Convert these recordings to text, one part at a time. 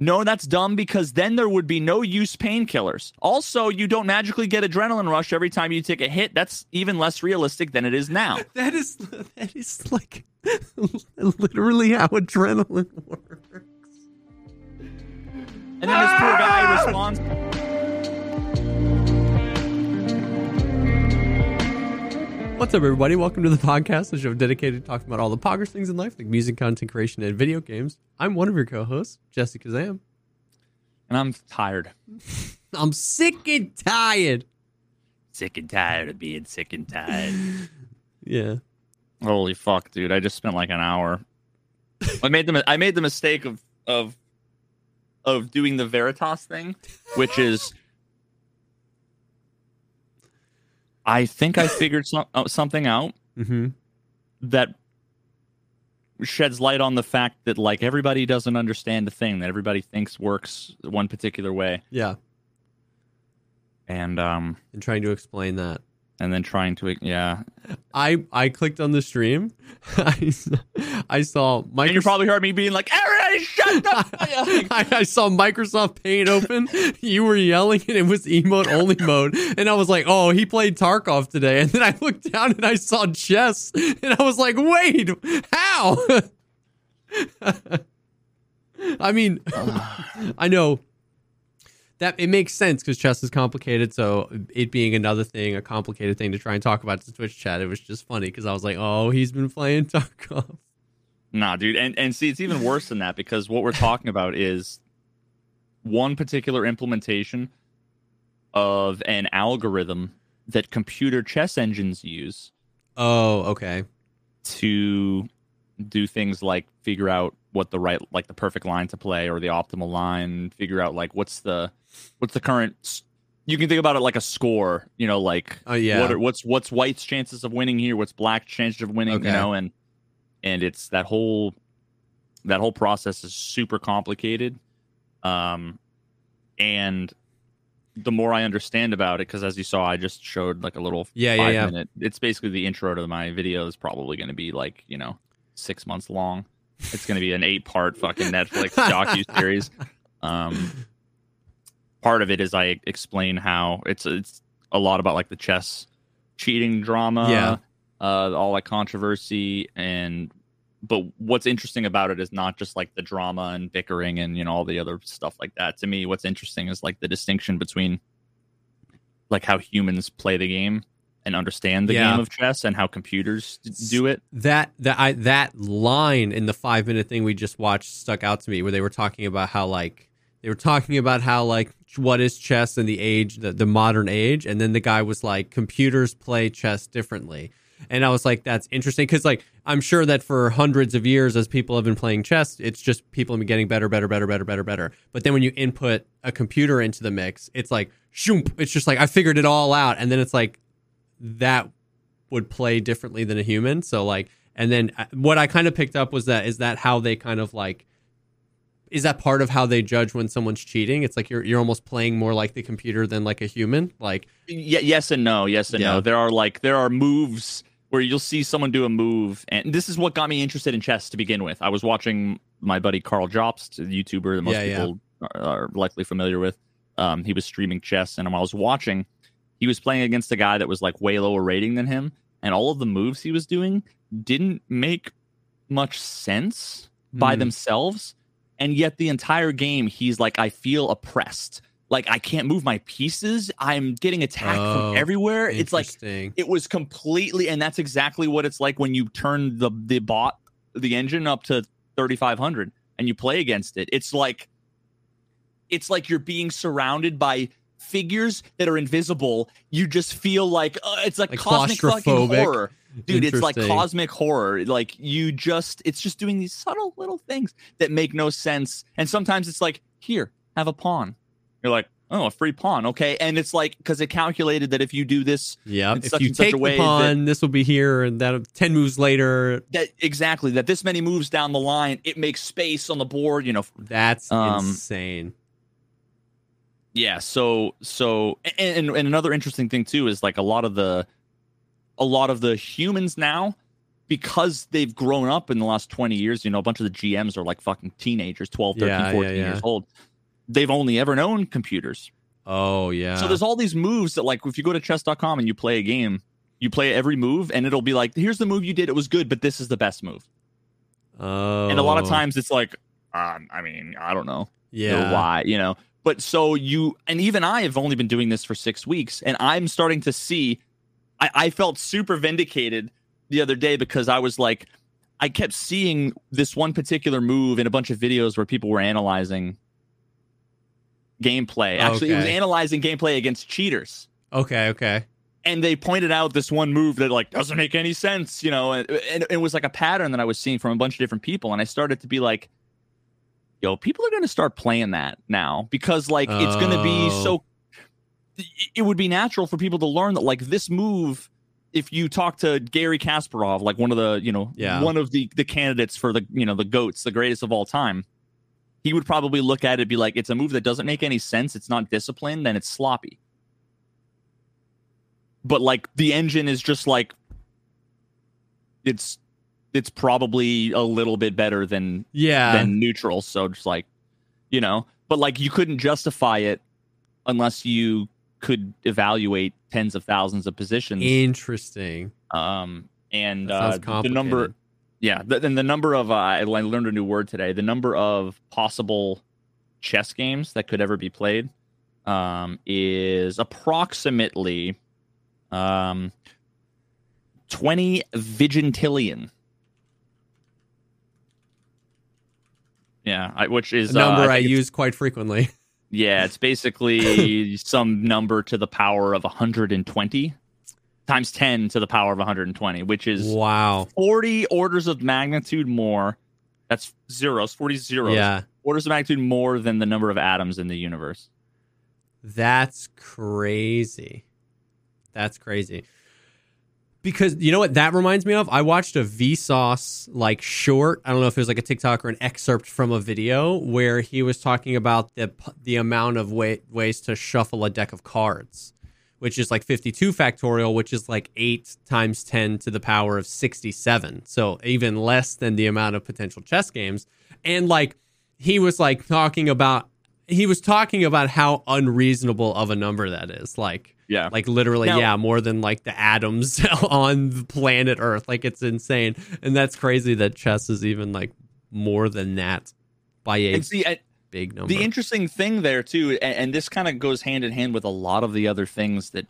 No, that's dumb because then there would be no use painkillers. Also, you don't magically get adrenaline rush every time you take a hit. That's even less realistic than it is now. That is that is like literally how adrenaline works. And then this poor guy responds. What's up, everybody? Welcome to the podcast, the show dedicated to talking about all the poggers things in life, like music, content creation, and video games. I'm one of your co-hosts, Jesse Kazam. And I'm tired. I'm sick and tired. Sick and tired of being sick and tired. Yeah. Holy fuck, dude! I just spent like an hour. I made the I made the mistake of of of doing the Veritas thing, which is I think I figured some, uh, something out Mm-hmm. that sheds light on the fact that like everybody doesn't understand a thing that everybody thinks works one particular way, Yeah. and um And trying to explain that. And then trying to yeah. I I clicked on the stream. I, saw- I saw And Microsoft. you probably heard me being like, "Everybody, shut up!" I, I saw Microsoft Paint open. You were yelling, and it was emote only mode. And I was like, "Oh, he played Tarkov today." And then I looked down and I saw chess, and I was like, "Wait, how?" I mean, I know that it makes sense because chess is complicated. So it being another thing, a complicated thing to try and talk about to Twitch chat, it was just funny because I was like, "Oh, he's been playing Tarkov." Nah, dude, and and see, it's even worse than that because what we're talking about is one particular implementation of an algorithm that computer chess engines use Oh, okay. to do things like figure out what the right like the perfect line to play or the optimal line figure out like what's the what's the current you can think about it like a score you know like Oh, yeah. what are, what's what's white's chances of winning here what's black's chances of winning Okay. you know and and it's that whole that whole process is super complicated um and the more i understand about it because as you saw i just showed like a little Yeah, yeah, yeah. minute it's basically the intro to my video is probably going to be like you know six months long it's going to be an eight part fucking netflix docu series um part of it is i explain how it's it's a lot about like the chess cheating drama Yeah. uh all that controversy and but what's interesting about it is not just like the drama and bickering and you know all the other stuff like that to me what's interesting is like the distinction between like how humans play the game and understand the Yeah. game of chess and how computers do it that that I that line in the five minute thing we just watched stuck out to me where they were talking about how like they were talking about how like what is chess in the age the, the modern age? And then the guy was like computers play chess differently. And i was like that's interesting. Because like i'm sure that for hundreds of years as people have been playing chess it's just people have been getting better better better better better better. But then when you input a computer into the mix it's like shoomp it's just like i figured it all out. And then it's like that would play differently than a human. So like, and then uh, what I kind of picked up was that is that how they kind of like is that part of how they judge when someone's cheating? It's like you're you're almost playing more like the computer than like a human. Like Y- yes and no yes and Yeah. no there are like there are moves where you'll see someone do a move and this is what got me interested in chess to begin with i was watching my buddy karl jobst the youtuber that most Yeah, yeah. people Are, are likely familiar with um, he was streaming chess and i was watching he was playing against a guy that was like way lower rating than him, and all of the moves he was doing didn't make much sense by Hmm. themselves. And yet the entire game, he's like, I feel oppressed. Like I can't move my pieces. I'm getting attacked Oh, from everywhere. It's like it was completely and that's exactly what it's like when you turn the the bot the engine up to 3500 and you play against it it's like it's like you're being surrounded by figures that are invisible you just feel like uh, it's like, Like cosmic fucking horror dude it's like cosmic horror. Like you just it's just doing these subtle little things that make no sense. And sometimes it's like here have a pawn. You're like oh a free pawn okay. And it's like because it calculated that if you do this Yeah, if you and such a take the pawn, this will be here, and that ten moves later. that exactly that this many moves down the line it makes space on the board you know That's Um, insane. yeah so so and and another interesting thing too is like a lot of the a lot of the humans now because they've grown up in the last 20 years you know a bunch of the gms are like fucking teenagers 12 13 Yeah, yeah, 14 yeah. years old they've only ever known computers Oh yeah. so there's all these moves that like if you go to chess.com and you play a game you play every move and it'll be like here's the move you did it was good but this is the best move oh, and a lot of times it's like um, i mean i don't know yeah. why, you know. But so you and even I have only been doing this for six weeks, and I'm starting to see. I, I felt super vindicated the other day because I was like, I kept seeing this one particular move in a bunch of videos where people were analyzing gameplay. Actually, it was analyzing gameplay against cheaters. Okay, okay. And they pointed out this one move that like doesn't make any sense, you know, and, and it was like a pattern that I was seeing from a bunch of different people, and I started to be like, yo, people are going to start playing that now because like it's going to be Oh. so. It would be natural for people to learn that like this move. If you talk to Garry Kasparov, like one of the you know Yeah. one of the the candidates for the you know the goats, the greatest of all time, he would probably look at it and be like, it's a move that doesn't make any sense. It's not disciplined and it's sloppy. But like the engine is just like it's it's probably a little bit better than Yeah. than neutral. So just like you know, but like you couldn't justify it unless you could evaluate tens of thousands of positions. Interesting. um and uh, the number yeah, th- then the number of uh, I I learned a new word today. The number of possible chess games that could ever be played um, is approximately um, twenty vigintillion. Yeah, I, which is A uh, number I, use quite frequently. Yeah, it's basically some number to the power of 120 times 10 to the power of 120, which is Wow. 40 orders of magnitude more. That's zeros, 40 zeros. Yeah. Orders of magnitude more than the number of atoms in the universe. That's crazy. That's crazy. Because you know what that reminds me of? I watched a Vsauce like short. I don't know if it was like a TikTok or an excerpt from a video where he was talking about the the amount of way, ways to shuffle a deck of cards, which is like 52 factorial, which is like 8 times 10 to the power of 67. So even less than the amount of potential chess games. And like he was like talking about he was talking about how unreasonable of a number that is. Like Yeah. like literally Now- yeah more than like the atoms on the planet earth like it's insane and that's crazy that chess is even like more than that by a see, I, big number the interesting thing there too, and, and this kind of goes hand in hand with a lot of the other things that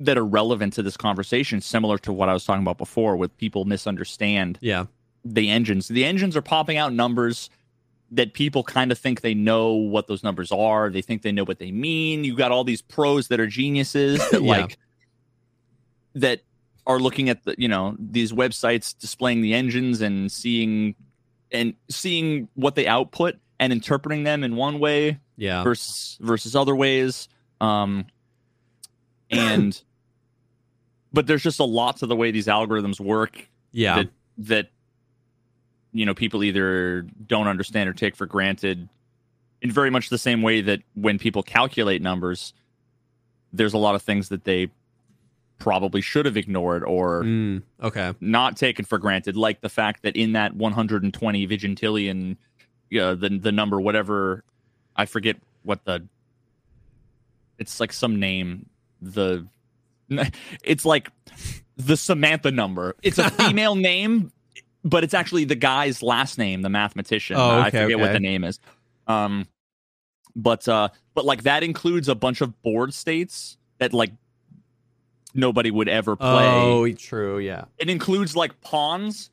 that are relevant to this conversation, similar to what I was talking about before, with people misunderstand yeah the engines. The engines are popping out numbers that people kind of think they know what those numbers are. They think they know what they mean. You've got all these pros that are geniuses that Yeah. like that are looking at the you know these websites displaying the engines and seeing and seeing what they output and interpreting them in one way yeah versus versus other ways um and but there's just a lot to the way these algorithms work yeah that that you know people either don't understand or take for granted in very much the same way that when people calculate numbers there's a lot of things that they probably should have ignored or Mm, okay not taken for granted like the fact that in that 120 vigintillion uh, the the number whatever i forget what the it's like some name the it's like the Samantha number. It's a female name, but it's actually the guy's last name, the mathematician. Oh, I okay, forget what the name is. Um, but uh, but like that includes a bunch of board states that like nobody would ever play. Oh, true. Yeah. It includes like pawns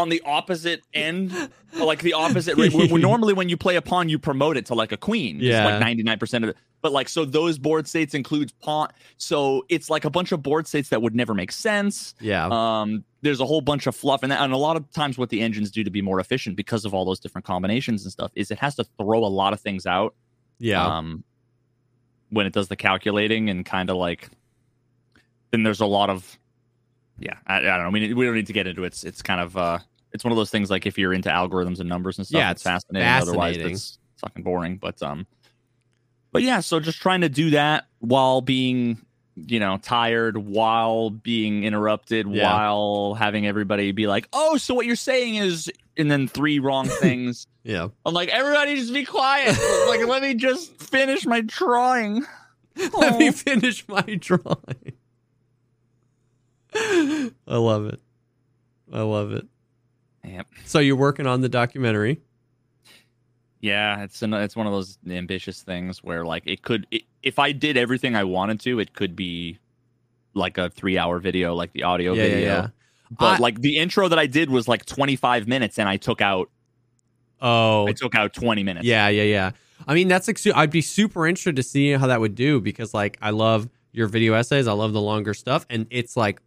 on the opposite end, like the opposite. Right, where, where normally when you play a pawn, you promote it to like a queen. Yeah. like ninety nine percent of it. But like so, those board states includes pawn. So it's like a bunch of board states that would never make sense. Yeah. Um, there's a whole bunch of fluff, and, that, and a lot of times, what the engines do to be more efficient because of all those different combinations and stuff is it has to throw a lot of things out. yeah. Um, when it does the calculating and kind of like, then there's a lot of, yeah, I, I don't know. We we don't need to get into it. It's it's kind of uh, it's one of those things like if you're into algorithms and numbers and stuff, Yeah, it's it's fascinating. Otherwise, it's fucking boring. But um, but yeah, so just trying to do that while being you know tired while being interrupted Yeah. while having everybody be like oh so what you're saying is and then three wrong things yeah. i'm like everybody just be quiet like let me just finish my drawing Let me finish my drawing. I love it. I love it. Yep. So you're working on the documentary. yeah it's an, it's one of those ambitious things where like it could it, if i did everything i wanted to it could be like a three hour video like the audio Yeah, yeah, video yeah. but I- like the intro that i did was like 25 minutes and i took out Oh, i took out 20 minutes yeah, yeah, yeah. I mean, that's like, I'd be super interested to see how that would do because, like, I love your video essays. I love the longer stuff, and it's like,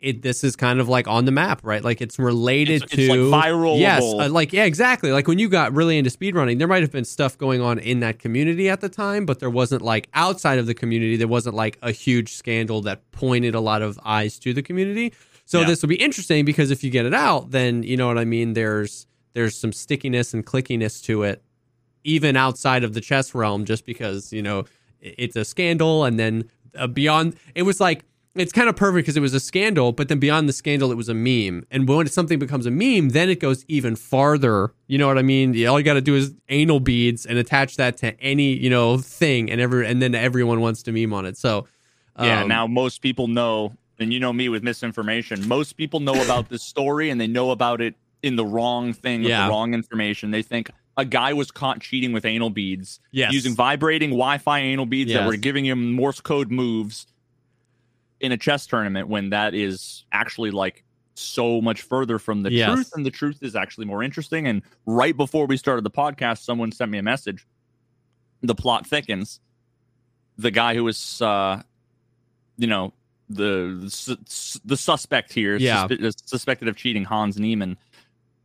it. This is kind of like on the map, right? Like, it's related It's- to it's like viral-able. Yes, uh, like yeah, exactly. Like when you got really into speedrunning, there might have been stuff going on in that community at the time, but there wasn't like outside of the community. There wasn't like a huge scandal that pointed a lot of eyes to the community. So Yeah. this will be interesting because if you get it out, then you know what I mean. There's there's some stickiness and clickiness to it, even outside of the chess realm, just because you know it's a scandal, and then uh, beyond, it was like it's kind of perfect because it was a scandal, but then beyond the scandal, it was a meme. And when something becomes a meme, then it goes even farther. You know what I mean? All you got to do is anal beads and attach that to any you know thing, and every and then everyone wants to meme on it. So Yeah, um, now most people know, and you know me with misinformation. Most people know about this story and they know about it in the wrong thing Yeah. the wrong information. They think a guy was caught cheating with anal beads Yes. using vibrating Wi-Fi anal beads that were giving him Morse code moves in a chess tournament when that is actually like so much further from the Yes. truth and the truth is actually more interesting and right before we started the podcast someone sent me a message the plot thickens the guy who was uh you know the the, suspect here Yeah. suspe- suspected of cheating Hans Niemann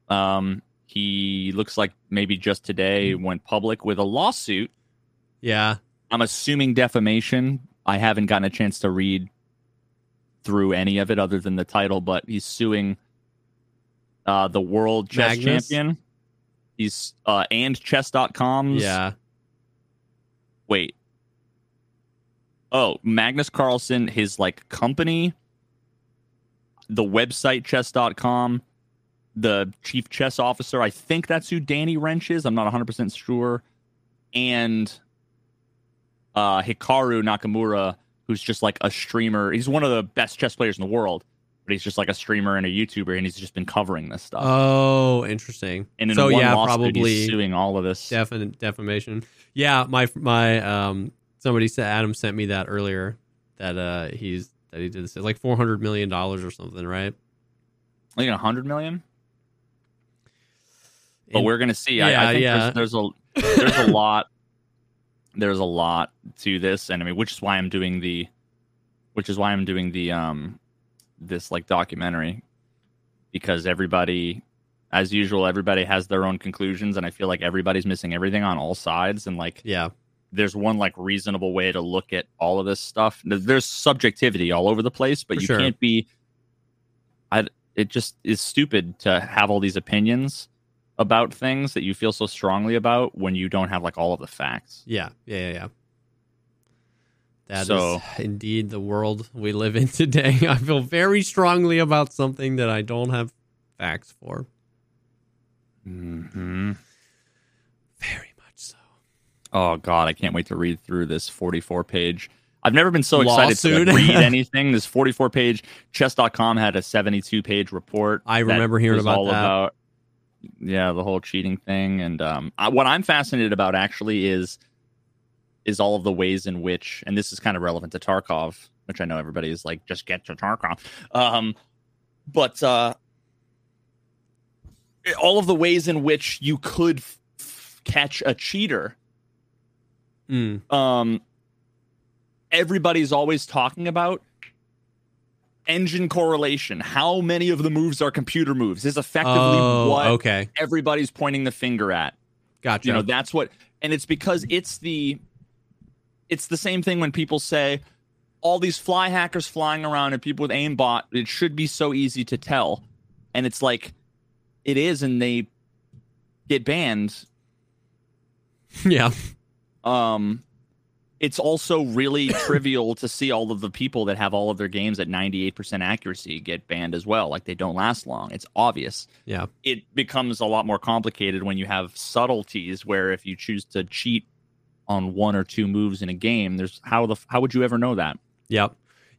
um he looks like maybe just today went public with a lawsuit yeah, I'm assuming defamation. I haven't gotten a chance to read through any of it other than the title, but he's suing uh, the world chess Magnus? champion. He's uh, and chess.com's. yeah, Wait. Oh, Magnus Carlsen, his like company, the website chess.com, the chief chess officer. I think that's who Danny Rensch is. I'm not 100% sure. And uh, Hikaru Nakamura, who's just like a streamer. He's one of the best chess players in the world, but he's just like a streamer and a YouTuber, and he's just been covering this stuff. Oh, interesting. and in so one yeah, lawsuit, probably suing all of this. definite defamation. Yeah, my my um somebody said Adam sent me that earlier that uh he's that he did this like four hundred million dollars or something, right? Like a hundred million. But we're gonna see. Yeah, I, I think yeah. there's, there's a there's a lot there's a lot to this, and I mean, which is why I'm doing the, which is why I'm doing the um, this like documentary, because everybody, as usual, everybody has their own conclusions, and I feel like everybody's missing everything on all sides, and like yeah, there's one like reasonable way to look at all of this stuff. There's subjectivity all over the place, but For you sure. can't be. I. It just is stupid to have all these opinions about things that you feel so strongly about when you don't have like all of the facts. yeah, yeah, yeah, yeah. That is So- indeed the world we live in today. I feel very strongly about something that I don't have facts for. Mm-hmm. Very much so. Oh God, I can't wait to read through this 44 page. I've never been so excited to like, read anything. This 44 page chess.com had a 72 page report. I remember hearing about all that. about yeah, the whole cheating thing. And um, I, what I'm fascinated about actually is is all of the ways in which, and this is kind of relevant to Tarkov, which I know everybody is like, just get to Tarkov. Um, but uh, all of the ways in which you could f- f- catch a cheater Mm. um everybody's always talking about engine correlation how many of the moves are computer moves is effectively Oh, what okay. everybody's pointing the finger at Gotcha. you know that's what and it's because it's the it's the same thing when people say all these fly hackers flying around and people with aimbot it should be so easy to tell and it's like it is and they get banned yeah. um it's also really trivial to see all of the people that have all of their games at 98% accuracy get banned as well like they don't last long it's obvious Yeah. it becomes a lot more complicated when you have subtleties where if you choose to cheat on one or two moves in a game there's how the how would you ever know that Yep.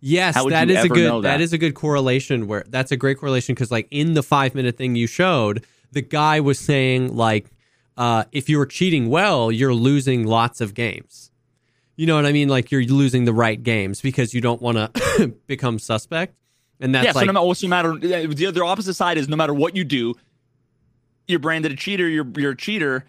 Yes, that you is a good that that? is a good correlation where that's a great correlation because like in the five minute thing you showed, the guy was saying like uh, if you're cheating well, you're losing lots of games. You know what I mean? Like you're losing the right games because you don't want to become suspect. And that's yeah so no matter, also matter the other opposite side is no matter what you do you're branded a cheater you're you're a cheater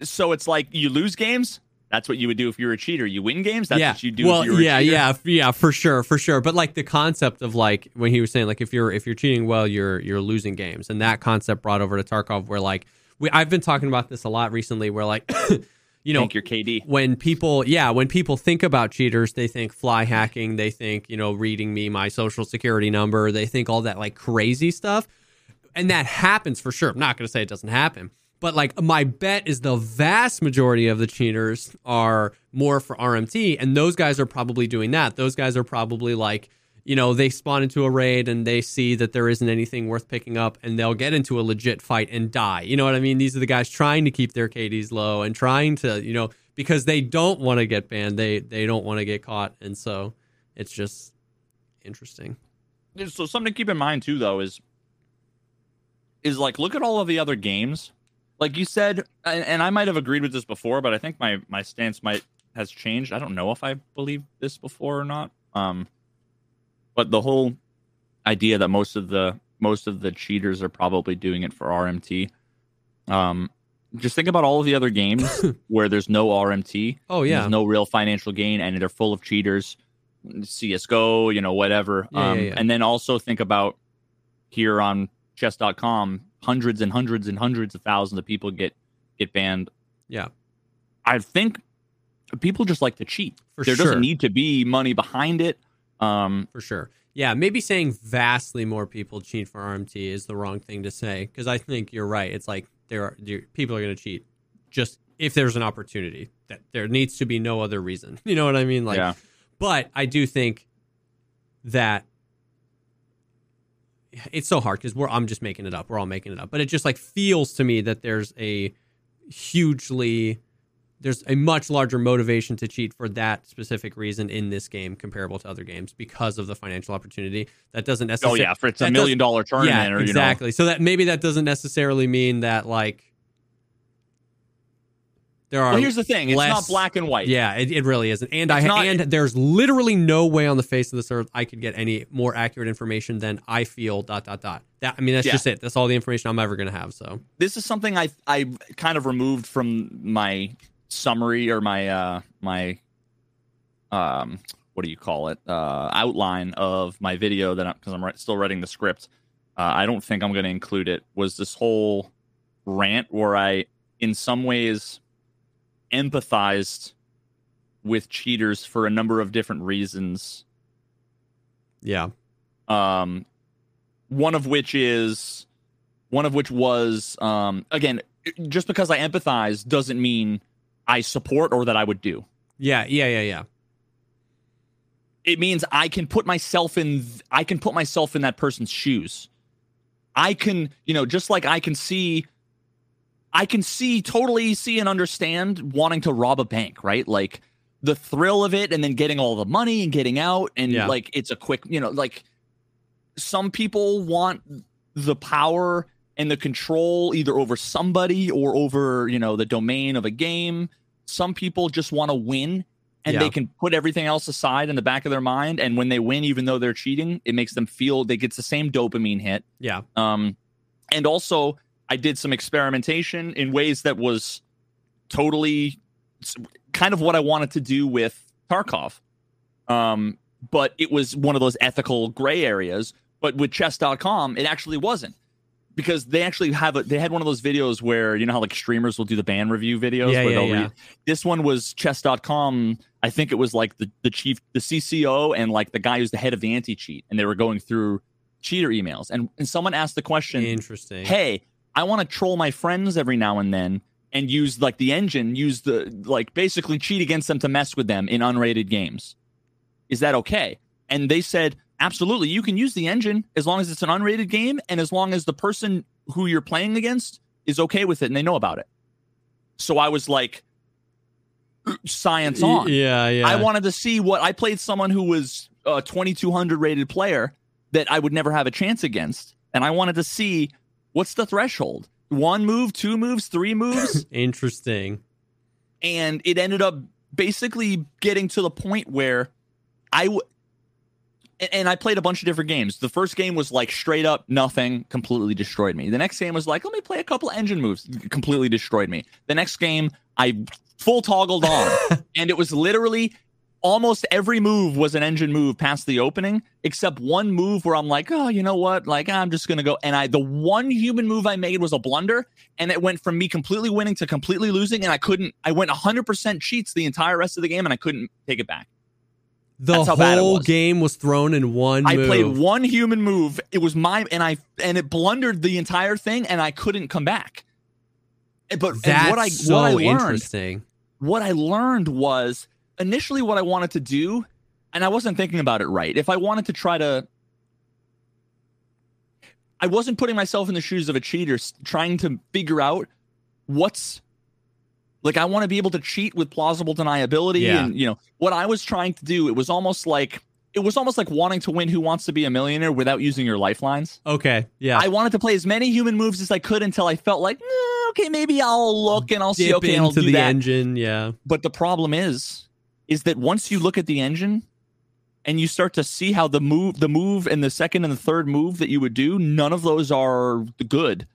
so it's like you lose games that's what you would do if you're a cheater you win games that's yeah. what you do well, if you're yeah, cheater. yeah, yeah, for sure, for sure. But like the concept of like when he was saying like if you're if you're cheating well, you're you're losing games, and that concept brought over to Tarkov, where like we I've been talking about this a lot recently, where like you know think you're KD when people yeah when people think about cheaters they think fly hacking they think you know reading me my social security number they think all that like crazy stuff. And that happens for sure. I'm not going to say it doesn't happen but like my bet is the vast majority of the cheaters are more for rmt and those guys are probably doing that. Those guys are probably like you know they spawn into a raid and they see that there isn't anything worth picking up and they'll get into a legit fight and die. You know what i mean? These are the guys trying to keep their kds low and trying to you know because they don't want to get banned. They they don't want to get caught. And so it's just interesting. So something to keep in mind too though is is like look at all of the other games. Like you said and, and i might have agreed with this before but i think my my stance might has changed. I don't know if i believe this before or not. Um but the whole idea that most of the most of the cheaters are probably doing it for rmt um just think about all of the other games where there's no rmt oh yeah There's no real financial gain, and they're full of cheaters. CS:GO, you know, whatever. Yeah, um, yeah, yeah. And then also think about here on Chess.com, hundreds and hundreds and hundreds of thousands of people get get banned. yeah I think people just like to cheat. for there sure doesn't need to be money behind it. Um, for sure. Yeah maybe saying vastly more people cheat for rmt is the wrong thing to say because i think you're right. It's like there are people are going to cheat just if there's an opportunity that there needs to be no other reason you know what i mean? Like yeah, but I do think that it's so hard because we're I'm just making it up. We're all making it up, but it just like feels to me that there's a hugely there's a much larger motivation to cheat for that specific reason in this game comparable to other games because of the financial opportunity. That doesn't necessarily. oh yeah, for it's a million dollar tournament, yeah, or you know, exactly. So that maybe that doesn't necessarily mean that like there are Well, here's the thing: it's not black and white. yeah, it, it really isn't. And It's I not- and there's literally no way on the face of this earth I could get any more accurate information than I feel dot dot dot. That I mean that's Yeah. just it. That's all the information I'm ever gonna have. So this is something I I kind of removed from my summary or my uh my um what do you call it uh outline of my video that because I'm, still writing the script. Uh, I don't think I'm going to include it. Was this whole rant where I, in some ways, empathized with cheaters for a number of different reasons yeah, um, one of which is one of which was um, again just because i empathize doesn't mean i support or that i would do yeah, yeah, yeah, yeah. it means i can put myself in i can put myself in that person's shoes i can you know just like i can see i can see totally see and understand wanting to rob a bank right like the thrill of it and then getting all the money and getting out and Yeah. like it's a quick you know like some people want the power and the control either over somebody or over you know the domain of a game some people just want to win and Yeah. they can put everything else aside in the back of their mind and when they win even though they're cheating it makes them feel they get the same dopamine hit Yeah. um, and also, I did some experimentation in ways that was totally kind of what I wanted to do with Tarkov. Um, but it was one of those ethical gray areas. But with chess.com, it actually wasn't because they actually have a, they had one of those videos where you know how like streamers will do the band review videos Yeah, where yeah, they'll yeah. read? This one was chess.com i think it was like the, the chief the cco and like the guy who's the head of the anti-cheat and they were going through cheater emails. And, and someone asked the question Interesting. hey i want to troll my friends every now and then and use like the engine use the like basically cheat against them to mess with them in unrated games. Is that okay? And they said absolutely you can use the engine as long as it's an unrated game and as long as the person who you're playing against is okay with it and they know about it so i was like science on Yeah, yeah. I wanted to see what I played someone who was a 2200 rated player that I would never have a chance against. And I wanted to see what's the threshold one move, two moves, three moves. Interesting. and it ended up basically getting to the point where I w- and I played a bunch of different games. The first game was like straight up nothing, completely destroyed me. The next game was like, let me play a couple engine moves, completely destroyed me. The next game, I full toggled on, and it was literally almost every move was an engine move past the opening, except one move where I'm like, oh, you know what? Like, I'm just gonna go. And I, the one human move I made was a blunder, and it went from me completely winning to completely losing, and I couldn't. I went 100% cheats the entire rest of the game, and I couldn't take it back. The That's how bad it whole game was thrown in one I move. played one human move. It was my and I and it blundered the entire thing, and I couldn't come back. But That's what I so what I learned interesting. what I learned was initially what I wanted to do, and I wasn't thinking about it right. If I wanted to try to, I wasn't putting myself in the shoes of a cheater, trying to figure out what's like. I want to be able to cheat with plausible deniability, Yeah. and you know what I was trying to do. It was almost like it was almost like wanting to win Who Wants to Be a Millionaire without using your lifelines. Okay. Yeah. I wanted to play as many human moves as I could until I felt like, "Eh, okay, maybe I'll look and I'll see. Okay, and I'll into do the that. engine. Yeah. But the problem is, is that once you look at the engine and you start to see how the move, the move and the second and the third move that you would do, none of those are good.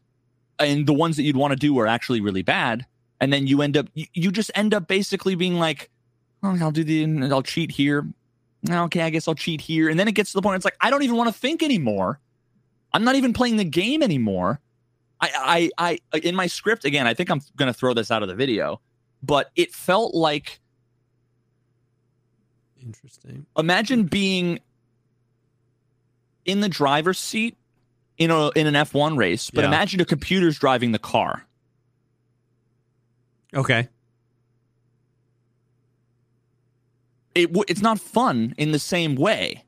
And the ones that you'd want to do are actually really bad. And then you end up, you, you just end up basically being like, oh, I'll do the, I'll cheat here. Okay, I guess I'll cheat here. And then it gets to the point, it's like, I don't even want to think anymore. I'm not even playing the game anymore. I, I, I, in my script, again, I think I'm going to throw this out of the video, but it felt like Interesting. imagine being in the driver's seat in a in an F1 race, but Yeah. imagine a computer's driving the car. Okay. It w- it's not fun in the same way.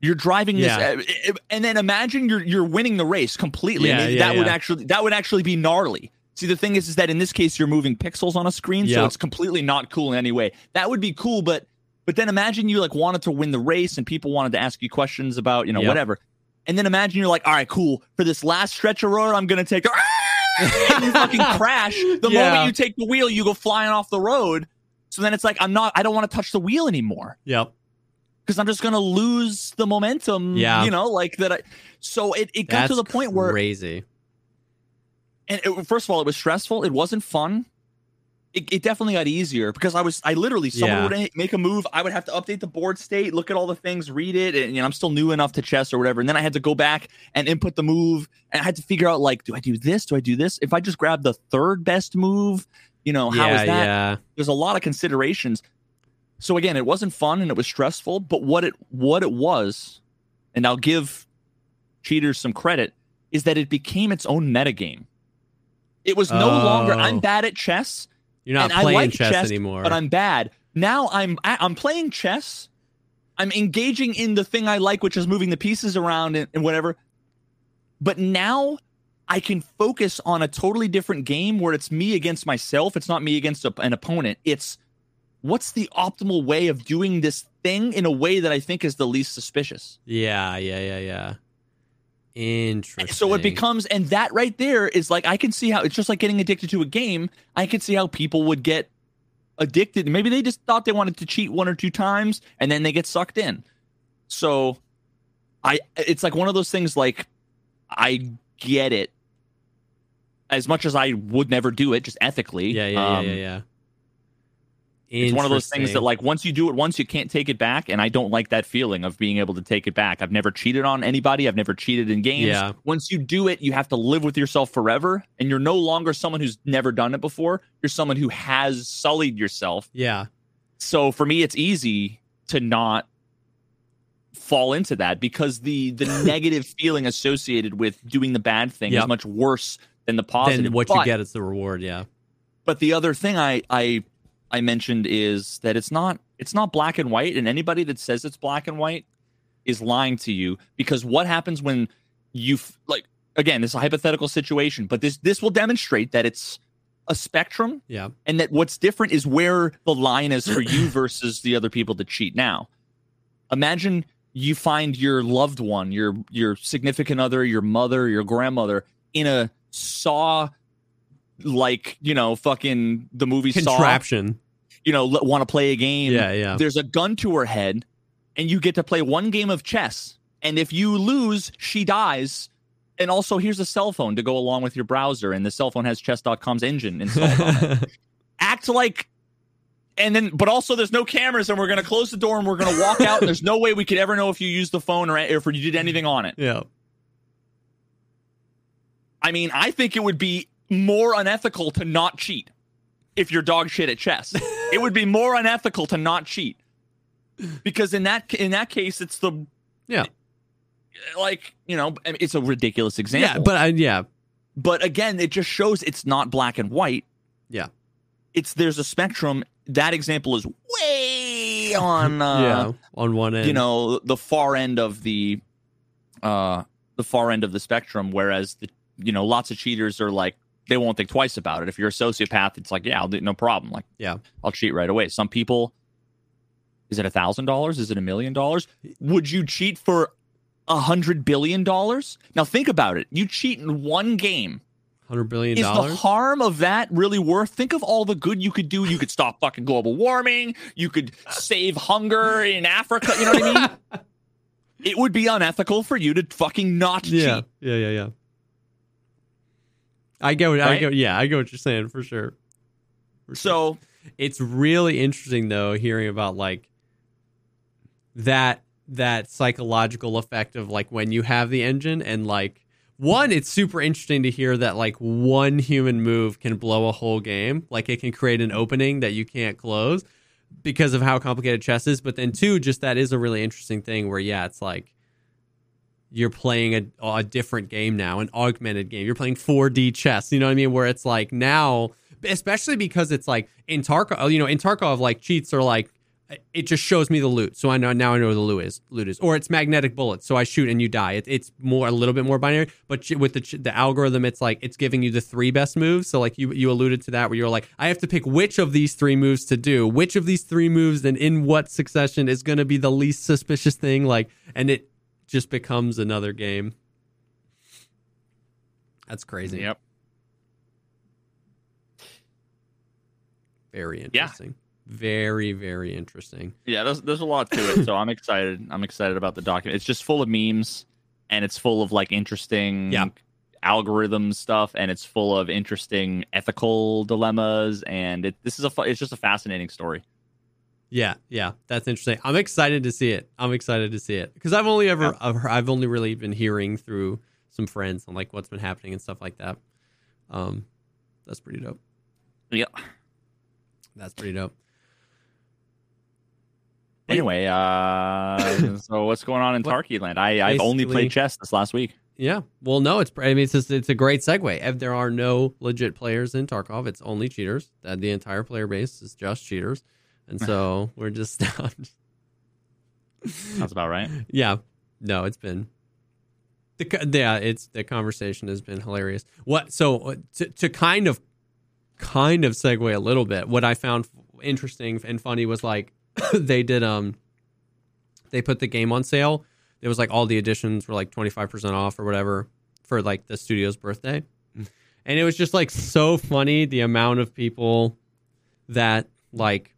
You're driving this, Yeah. uh, and then imagine you're you're winning the race completely. Yeah, it- yeah, that would actually that would actually be gnarly. See, the thing is, is that in this case you're moving pixels on a screen, so it's completely not cool in any way. That would be cool, but but then imagine you like wanted to win the race and people wanted to ask you questions about you know whatever, and then imagine you're like, all right, cool. For this last stretch of road, I'm gonna take. The- and you fucking crash the Yeah. moment you take the wheel. You go flying off the road. So then it's like I'm not. I don't want to touch the wheel anymore Yep. because I'm just gonna lose the momentum. Yeah. you know, like that. I so it, it got That's to the point where crazy. and it, first of all, it was stressful. It wasn't fun. It, it definitely got easier because I was I literally someone Yeah. would make a move. I would have to update the board state, look at all the things, read it, and you know I'm still new enough to chess or whatever. And then I had to go back and input the move, and I had to figure out like, do I do this? Do I do this? If I just grab the third best move, you know, how is yeah. that? Yeah. there's a lot of considerations. So again, it wasn't fun and it was stressful, but what it what it was, and I'll give cheaters some credit, is that it became its own metagame. It was no longer Oh. I'm bad at chess, You're not and playing like chess, chess, anymore. but I'm bad. Now I'm I'm playing chess. I'm engaging in the thing I like, which is moving the pieces around and, and whatever. But now I can focus on a totally different game where it's me against myself. It's not me against a, an opponent. It's what's the optimal way of doing this thing in a way that I think is the least suspicious. Yeah, yeah, yeah, yeah. Interesting. So it becomes, and that right there is like, I can see how it's just like getting addicted to a game. I can see how people would get addicted. Maybe they just thought they wanted to cheat one or two times and then they get sucked in. So I, it's like one of those things like, I get it as much as I would never do it, just ethically. Yeah, yeah, um, yeah, yeah, yeah. It's one of those things that, like, once you do it once, you can't take it back. And I don't like that feeling of being able to take it back. I've never cheated on anybody. I've never cheated in games. Yeah. Once you do it, you have to live with yourself forever. And you're no longer someone who's never done it before. You're someone who has sullied yourself. yeah, So for me, it's easy to not fall into that because the the negative feeling associated with doing the bad thing Yep. is much worse than the positive. then what you get is the reward. Yeah, but the other thing I I I mentioned is that it's not it's not black and white, and anybody that says it's black and white is lying to you because what happens when you like again this is a hypothetical situation, but this this will demonstrate that it's a spectrum yeah, and that what's different is where the line is for you versus the other people that cheat. Now, imagine you find your loved one, your your significant other, your mother, your grandmother in a saw like, you know, fucking the movie Saw, contraption. you know, want to play a game. Yeah, yeah. There's a gun to her head and you get to play one game of chess. And if you lose, she dies. And also here's a cell phone to go along with your browser and the cell phone has chess.com's engine installed on it act like and then but also there's no cameras and we're going to close the door and we're going to walk out and there's no way we could ever know if you used the phone or if you did anything on it yeah, i mean i think it would be more unethical to not cheat if you're dog shit at chess. It would be more unethical to not cheat. Because in that in that case it's the yeah, like you know it's a ridiculous example. yeah. But I, yeah, but again it just shows it's not black and white. Yeah, it's there's a spectrum. That example is way on uh, yeah. On one end, you know the far end of the uh the far end of the spectrum whereas the you know lots of cheaters are like they won't think twice about it if you're a sociopath it's like yeah i'll do no problem like Yeah. i'll cheat right away some people is it a thousand dollars is it a million dollars would you cheat for a hundred billion dollars now think about it you cheat in one game hundred billion is the harm of that really worth? Think of all the good you could do. You could stop fucking global warming. You could save hunger in Africa. You know what I mean? it would be unethical for you to fucking not yeah, cheat. yeah, yeah, yeah. I get what I go. Yeah, I get what you're saying for sure. For sure. So it's really interesting though hearing about like that that psychological effect of like when you have the engine and like one it's super interesting to hear that like one human move can blow a whole game like it can create an opening that you can't close because of how complicated chess is but then two just that is a really interesting thing where yeah it's like you're playing a, a different game now an augmented game you're playing 4d chess you know what i mean where it's like now especially because it's like in Tarkov, oh, you know, in Tarkov, like cheats are like it just shows me the loot, so I know now I know where the loot is. Loot is, or it's magnetic bullets, so I shoot and you die. It, it's more a little bit more binary, but with the the algorithm, it's like it's giving you the three best moves. So like you you alluded to that, where you're like, I have to pick which of these three moves to do, which of these three moves, and in what succession is going to be the least suspicious thing. Like, and it just becomes another game. That's crazy. Yep. Very interesting. Yeah. Very, very interesting. Yeah, there's there's a lot to it. So I'm excited. I'm excited about the document. It's just full of memes and it's full of like interesting Yeah. algorithm stuff and it's full of interesting ethical dilemmas and it this is a it's just a fascinating story. Yeah, yeah, that's interesting. I'm excited to see it. I'm excited to see it because I've only ever I've, only really been hearing through some friends on like what's been happening and stuff like that. Um, that's pretty dope. Yeah. That's pretty dope. Anyway, uh, so what's going on in Tarky land? I I've only played chess this last week. Yeah. Well, no, it's I mean it's just, it's a great segue. If there are no legit players in Tarkov, it's only cheaters. That the entire player base is just cheaters, and so we're just That's about right. yeah. No, it's been the yeah, it's the conversation has been hilarious. What so uh, to to kind of kind of segue a little bit. What I found interesting and funny was like they did um they put the game on sale. It was like all the editions were like twenty five percent off or whatever for like the studio's birthday, and it was just like so funny the amount of people that like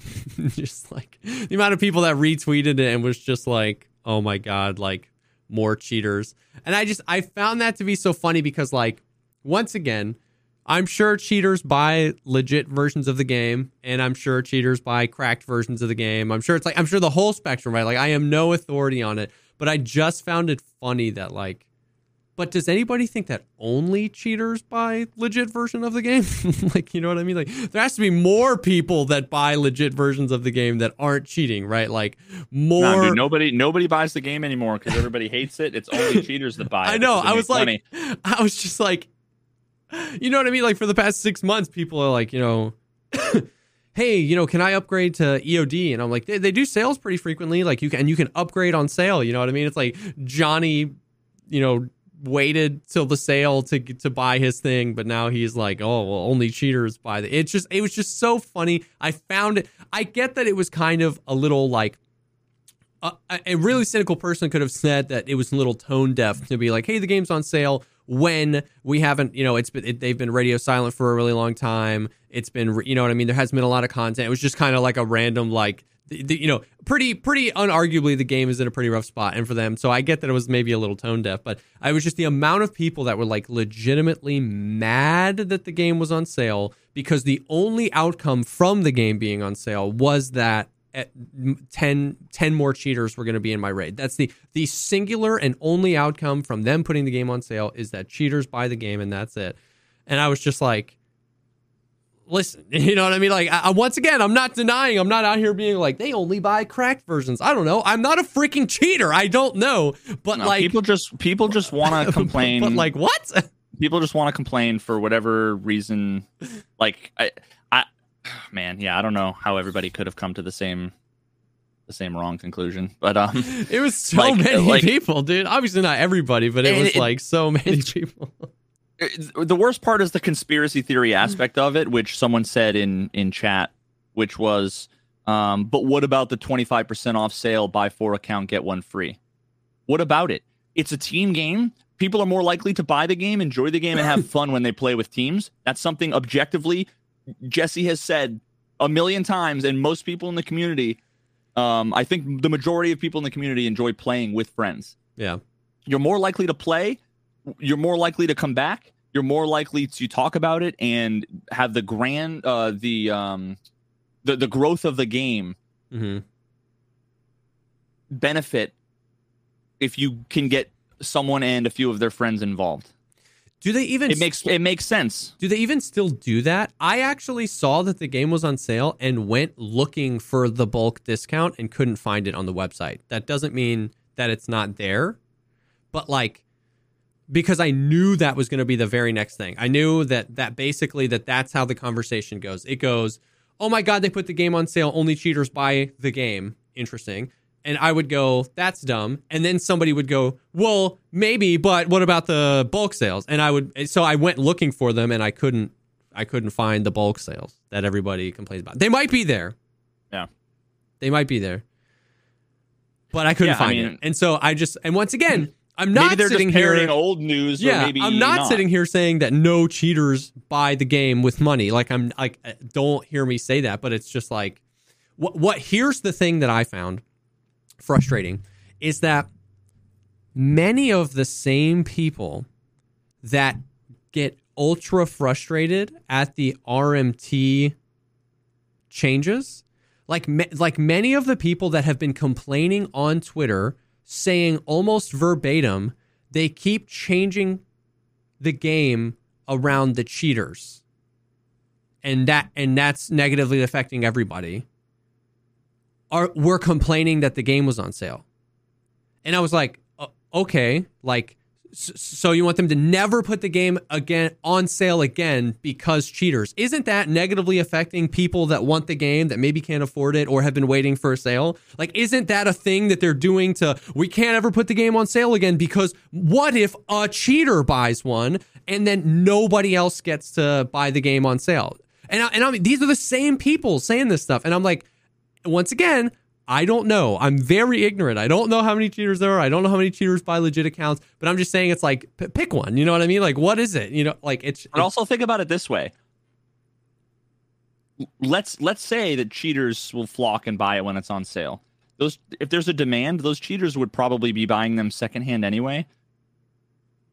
just like the amount of people that retweeted it and was just like oh my god like more cheaters. And i just i found that to be so funny because like once again i'm sure cheaters buy legit versions of the game and i'm sure cheaters buy cracked versions of the game. I'm sure it's like i'm sure the whole spectrum right? Like i am no authority on it but i just found it funny that like but does anybody think that only cheaters buy legit version of the game? like, you know what I mean? Like, there has to be more people that buy legit versions of the game that aren't cheating, right? Like, more. Nah, dude, nobody nobody buys the game anymore because everybody hates it. It's only cheaters that buy it. I know. I was like, money. I was just like, you know what I mean? Like, for the past six months, people are like, you know, hey, you know, can I upgrade to EOD? And I'm like, they, they do sales pretty frequently. Like, you can, and you can upgrade on sale. You know what I mean? It's like Johnny, you know, waited till the sale to to buy his thing, but now he's like, oh, well, only cheaters buy the. It's just, it was just so funny. I found it. I get that it was kind of a little like. A, a really cynical person could have said that it was a little tone deaf to be like, "Hey, the game's on sale." When we haven't, you know, it's been it, they've been radio silent for a really long time. It's been, you know what I mean. There hasn't been a lot of content. It was just kind of like a random, like, the, the, you know, pretty, pretty unarguably, the game is in a pretty rough spot, and for them, so I get that it was maybe a little tone deaf, but I was just the amount of people that were like legitimately mad that the game was on sale because the only outcome from the game being on sale was that eh, at 10, 10 more cheaters were going to be in my raid. That's the the singular and only outcome from them putting the game on sale is that cheaters buy the game and that's it. And I was just like, listen, you know what I mean? Like, I, once again, I'm not denying. I'm not out here being like they only buy cracked versions. I don't know. I'm not a freaking cheater. I don't know. But No, like, people just people just want to complain. but like, what? people just want to complain for whatever reason. Like I, I, man, yeah, I don't know how everybody could have come to the same, the same wrong conclusion. But um, It was so Like- many like- people, dude. Obviously not everybody, but it And was it- like so many people. It- the worst part is the conspiracy theory aspect of it, which someone said in in chat, which was, um, but what about the twenty five percent off sale? Buy four account, get one free. What about it? It's a team game. People are more likely to buy the game, enjoy the game, and have fun when they play with teams. That's something objectively Jesse has said a million times, and most people in the community, um, I think the majority of people in the community enjoy playing with friends Yeah. you're more likely to play you're more likely to come back you're more likely to talk about it and have the grand uh the um the, the growth of the game hmm benefit if you can get someone and a few of their friends involved Do they even it makes it makes sense Do they even still do that? I actually saw that the game was on sale and went looking for the bulk discount and couldn't find it on the website. That doesn't mean that it's not there, but like because I knew that was going to be the very next thing. I knew that that basically that that's how the conversation goes. It goes, "Oh my god, they put the game on sale. Only cheaters buy the game." Interesting. And I would go, "That's dumb." And then somebody would go, "Well, maybe, but what about the bulk sales?" And I would so I went looking for them and I couldn't I couldn't find the bulk sales that everybody complains about. They might be there. Yeah. They might be there. But I couldn't Yeah, I find mean- it. And so I just and once again, I'm maybe not they're sitting just here old news yeah, or maybe I'm not, sitting here saying that no cheaters buy the game with money. Like I'm like uh, don't hear me say that, but it's just like what what here's the thing that I found frustrating is that many of the same people that get ultra frustrated at the RMT changes like like many of the people that have been complaining on Twitter saying almost verbatim they keep changing the game around the cheaters. And that and that's negatively affecting everybody. Are we're complaining that the game was on sale. And i was like okay like so you want them to never put the game again on sale again because cheaters. Isn't that negatively affecting people that want the game that maybe can't afford it or have been waiting for a sale? Like isn't that a thing that they're doing to we can't ever put the game on sale again because what if a cheater buys one and then nobody else gets to buy the game on sale? And I, and I mean these are the same people saying this stuff and I'm like once again, I don't know. I'm very ignorant. I don't know how many cheaters there are. I don't know how many cheaters buy legit accounts, but I'm just saying it's like p- pick one. You know what I mean? Like what is it? You know, like it's. But also think about it this way. Let's let's say that cheaters will flock and buy it when it's on sale. Those if there's a demand, those cheaters would probably be buying them secondhand anyway.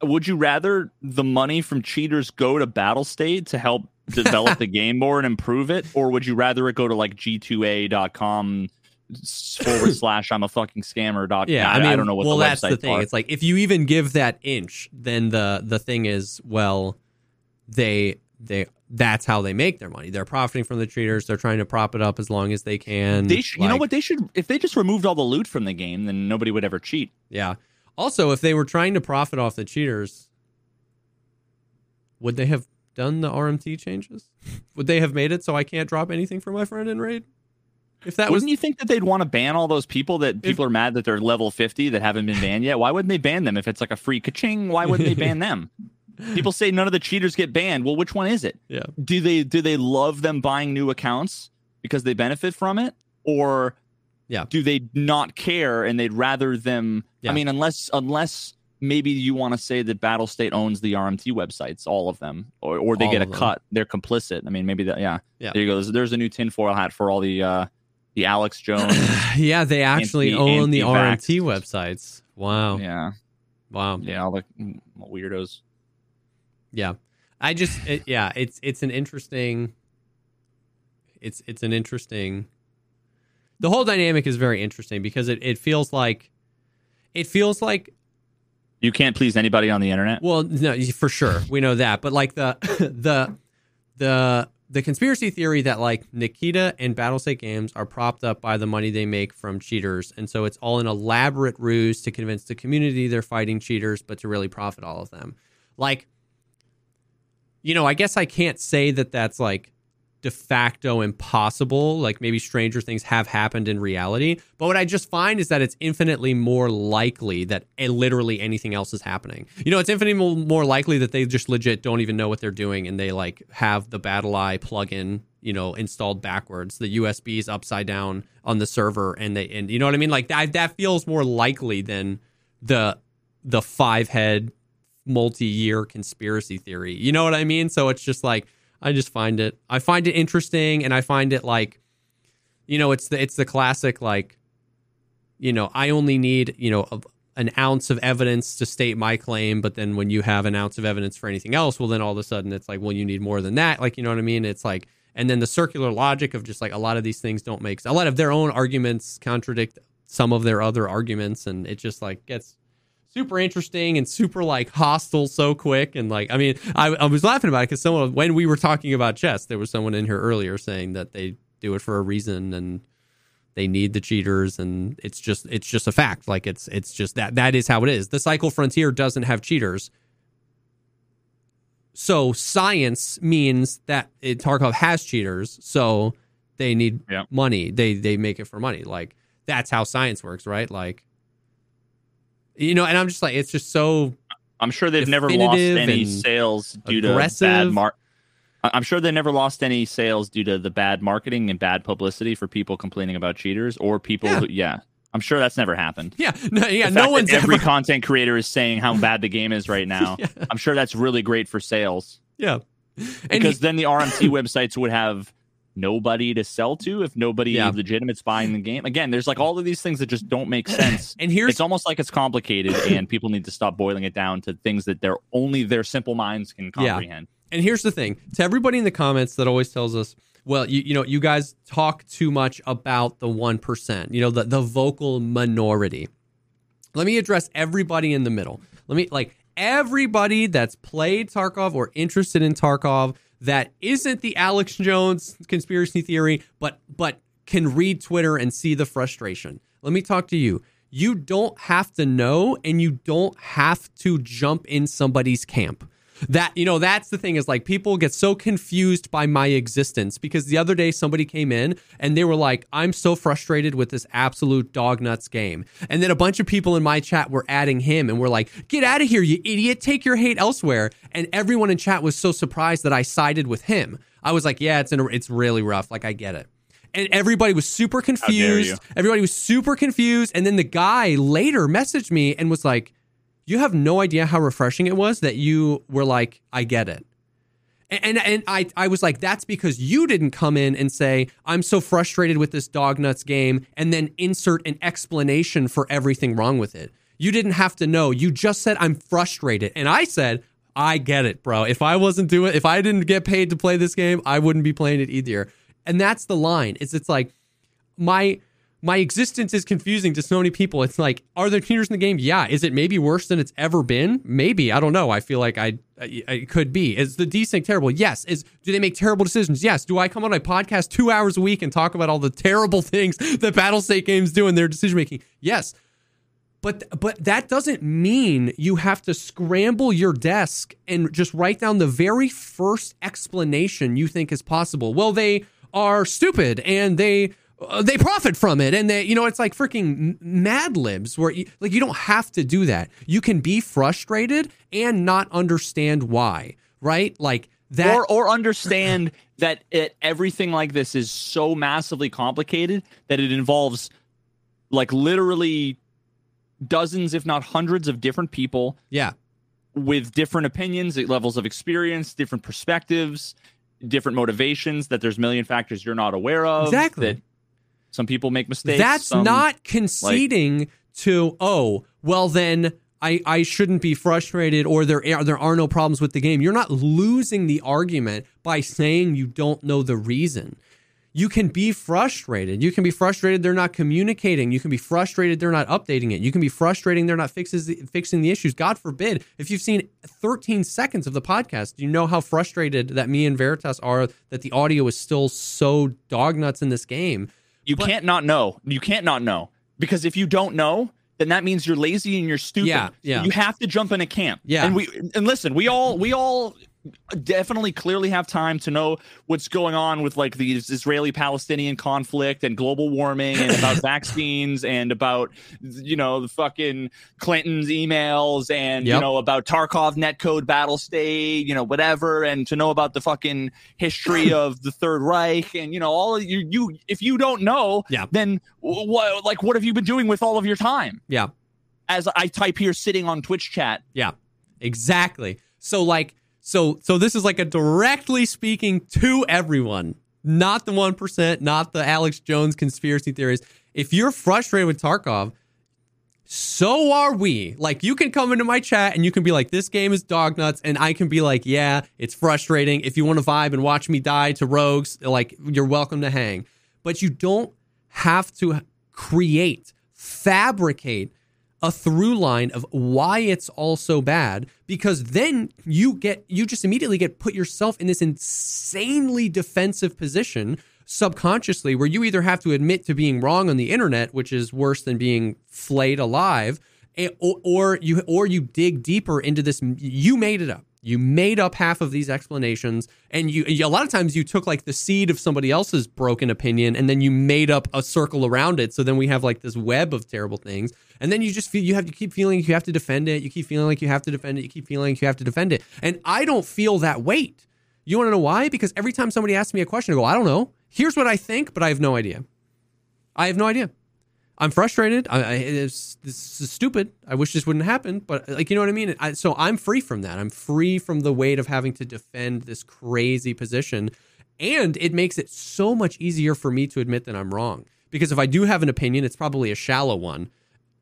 Would you rather the money from cheaters go to Battlestate to help develop the game more and improve it, or would you rather it go to like G2A.com forward slash I'm a fucking scammer dot. Yeah, I, mean, I don't know what. Well, the that's the thing. Are. It's like if you even give that inch, then the the thing is, well, they they that's how they make their money. They're profiting from the cheaters. They're trying to prop it up as long as they can. They like, you know what they should if they just removed all the loot from the game, then nobody would ever cheat. Yeah. Also, if they were trying to profit off the cheaters, would they have done the RMT changes? would they have made it so I can't drop anything for my friend in raid? If that was wouldn't was, you think that they'd want to ban all those people that people if, are mad that they're level fifty that haven't been banned yet? Why wouldn't they ban them if it's like a free kaching? Why wouldn't they ban them? People say none of the cheaters get banned. Well, which one is it? Yeah. Do they do they love them buying new accounts because they benefit from it, or yeah, do they not care and they'd rather them? Yeah. I mean, unless unless maybe you want to say that Battlestate owns the RMT websites, all of them, or or they all get a cut. They're complicit. I mean, maybe that. Yeah. Yeah. There you go. There's, there's a new tinfoil hat for all the. uh the Alex Jones. yeah, they actually anti, own the RMT websites. Wow. Yeah. Wow. Yeah, all the mm, weirdos. Yeah. I just it, yeah, it's it's an interesting it's it's an interesting the whole dynamic is very interesting because it, it feels like it feels like you can't please anybody on the internet. Well, no, for sure. We know that. But like the the the the conspiracy theory that like Nikita and Battlestate Games are propped up by the money they make from cheaters, and so it's all an elaborate ruse to convince the community they're fighting cheaters, but to really profit all of them. Like, you know, I guess I can't say that that's like de facto impossible. Like maybe stranger things have happened in reality. But what I just find is that it's infinitely more likely that eh, literally anything else is happening. You know, it's infinitely more likely that they just legit don't even know what they're doing and they like have the BattlEye plugin, you know, installed backwards. The USB is upside down on the server and they and you know what I mean? Like that that feels more likely than the the five head multi-year conspiracy theory. You know what I mean? So it's just like I just find it I find it interesting and I find it like you know it's the it's the classic like you know I only need you know a, an ounce of evidence to state my claim but then when you have an ounce of evidence for anything else well then all of a sudden it's like well you need more than that. Like you know what I mean? It's like and then the circular logic of just like a lot of these things don't make a lot of their own arguments contradict some of their other arguments and it just like gets super interesting and super like hostile so quick. And like i mean i, I was laughing about it because someone when we were talking about chess there was someone in here earlier saying that they do it for a reason and they need the cheaters. And it's just it's just a fact. Like it's it's just that that is how it is. The cycle frontier doesn't have cheaters. So science means that it, tarkov has cheaters so they need yeah. money. They they make it for money. Like that's how science works right? Like you know, and I'm just like, it's just so. I'm sure they've never lost any sales due aggressive. to bad mar. I'm sure they never lost any sales due to the bad marketing and bad publicity for people complaining about cheaters or people. Yeah. Who, yeah. I'm sure that's never happened. Yeah, no, yeah, no one's every ever... content creator is saying how bad the game is right now. yeah. I'm sure that's really great for sales. Yeah, and because he... then the RMT websites would have nobody to sell to if nobody yeah. legitimate's buying the game. Again, there's like all of these things that just don't make sense. and here's it's almost like it's complicated and people need to stop boiling it down to things that they're only their simple minds can comprehend. Yeah. And here's the thing to everybody in the comments that always tells us, well, you, you know, you guys talk too much about the 1%, you know, the, the vocal minority. Let me address everybody in the middle. Let me, like, everybody that's played Tarkov or interested in Tarkov that isn't the Alex Jones conspiracy theory, but but can read Twitter and see the frustration. Let me talk to you. you don't have to know and you don't have to jump in somebody's camp. That, you know, that's the thing is like people get so confused by my existence because the other day somebody came in and they were like, I'm so frustrated with this absolute dog nuts game. And then a bunch of people in my chat were adding him and were like, get out of here, you idiot, take your hate elsewhere. And everyone in chat was so surprised that I sided with him. I was like, yeah, it's, in a, it's really rough. Like, I get it and everybody was super confused. Everybody was super confused. And then the guy later messaged me and was like, You have no idea how refreshing it was that you were like, I get it. And, and, and I, I was like, that's because you didn't come in and say, I'm so frustrated with this dog nuts game, and then insert an explanation for everything wrong with it. You didn't have to know. You just said, I'm frustrated. And I said, I get it, bro. If I wasn't doing, if I didn't get paid to play this game, I wouldn't be playing it either and that's the line. It's it's like my my existence is confusing to so many people. It's like, are there cheaters in the game? Yeah. Is it maybe worse than it's ever been? Maybe. I don't know. I feel like I, I it could be. Is the desync terrible? Yes. Is do they make terrible decisions? Yes. Do I come on my podcast two hours a week and talk about all the terrible things that Battlestate games do in their decision making? Yes. But but that doesn't mean you have to scramble your desk and just write down the very first explanation you think is possible. Well, they are stupid and they uh, they profit from it and they you know it's like freaking mad libs where you, like you don't have to do that you can be frustrated and not understand why right like that or or understand that it, everything like this is so massively complicated that it involves like literally dozens if not hundreds of different people yeah with different opinions levels of experience different perspectives different motivations, that there's a million factors you're not aware of. Exactly. That some people make mistakes. That's some, not conceding like, to, oh, well, then I, I shouldn't be frustrated or there are, there are no problems with the game. You're not losing the argument by saying you don't know the reason you can be frustrated. You can be frustrated they're not communicating. You can be frustrated they're not updating it. You can be frustrating they're not fixes, fixing the issues. God forbid, if you've seen 13 seconds of the podcast, you know how frustrated that me and Veritas are that the audio is still so dog nuts in this game. You but, can't not know. You can't not know. Because if you don't know, then that means you're lazy and you're stupid. Yeah, yeah. You have to jump in a camp. Yeah. And we and listen, we all we all definitely clearly have time to know what's going on with like the Israeli Palestinian conflict and global warming and about vaccines and about you know the fucking Clinton's emails and yep. you know about Tarkov netcode Battlestate you know whatever and to know about the fucking history of the Third Reich and you know all you you if you don't know yeah. then what like what have you been doing with all of your time? Yeah. As I type here sitting on Twitch chat. Yeah. Exactly. So like so so this is like a directly speaking to everyone, not the 1%, not the Alex Jones conspiracy theories. If you're frustrated with Tarkov, so are we. Like you can come into my chat and you can be like, this game is dog nuts, and I can be like, yeah, it's frustrating. If you want to vibe and watch me die to rogues, like you're welcome to hang. But you don't have to create, fabricate a through line of why it's all so bad because then you get you just immediately get put yourself in this insanely defensive position subconsciously where you either have to admit to being wrong on the internet which is worse than being flayed alive eh, or, or you or you dig deeper into this you made it up you made up half of these explanations, and you a lot of times you took like the seed of somebody else's broken opinion, and then you made up a circle around it. So then we have like this web of terrible things, and then you just feel you have to keep feeling you have to defend it. You keep feeling like you have to defend it. You keep feeling like you have to defend it, and I don't feel that weight. You want to know why? Because every time somebody asks me a question, I go, I don't know. Here's what I think, but I have no idea. I have no idea. I'm frustrated. I, I it's, this is stupid. I wish this wouldn't happen, but like you know what I mean. I, so I'm free from that. I'm free from the weight of having to defend this crazy position, and it makes it so much easier for me to admit that I'm wrong. Because if I do have an opinion, it's probably a shallow one.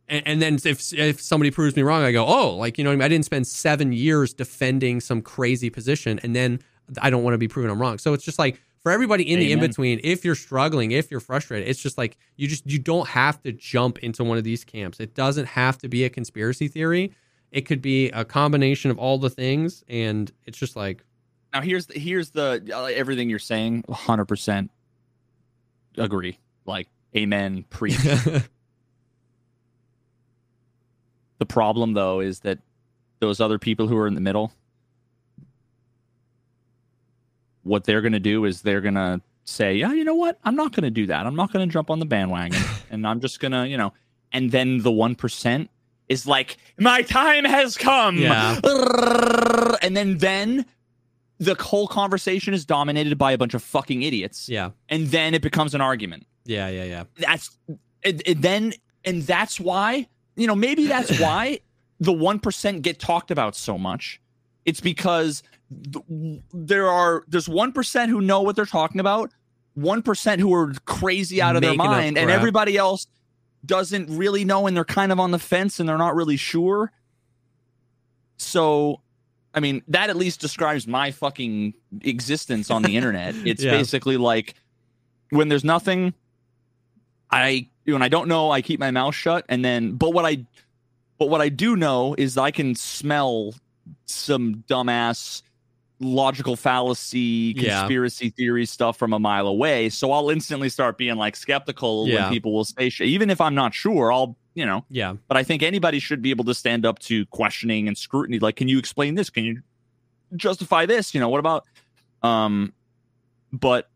And, and then if if somebody proves me wrong, I go, oh, like you know, what I, mean? I didn't spend seven years defending some crazy position, and then I don't want to be proven I'm wrong. So it's just like for everybody in Amen. the in between, if you're struggling, if you're frustrated, it's just like you just you don't have to jump into one of these camps. It doesn't have to be a conspiracy theory. It could be a combination of all the things, and it's just like. Now here's the, here's the uh, everything you're saying. 100 percent agree. Like amen. Preach. The problem though is that those other people who are in the middle, what they're going to do is they're going to say, yeah, you know what? I'm not going to do that. I'm not going to jump on the bandwagon and I'm just going to, you know, and then the 1% is like, my time has come. Yeah. And then, then the whole conversation is dominated by a bunch of fucking idiots. Yeah. And then it becomes an argument. Yeah. Yeah. Yeah. That's it, it then, and that's why, you know, maybe that's why the 1% get talked about so much. It's because th- there are there's 1% who know what they're talking about, 1% who are crazy out of Making their mind and everybody else doesn't really know and they're kind of on the fence and they're not really sure. So I mean, that at least describes my fucking existence on the internet. It's Yeah. basically like when there's nothing I when I don't know, I keep my mouth shut and then but what I but what I do know is I can smell some dumbass logical fallacy, Yeah. conspiracy theory stuff from a mile away. So I'll instantly start being like skeptical Yeah. when people will say shit. Even if I'm not sure, I'll, you know, Yeah. but I think anybody should be able to stand up to questioning and scrutiny. Like, can you explain this? Can you justify this? You know, what about um but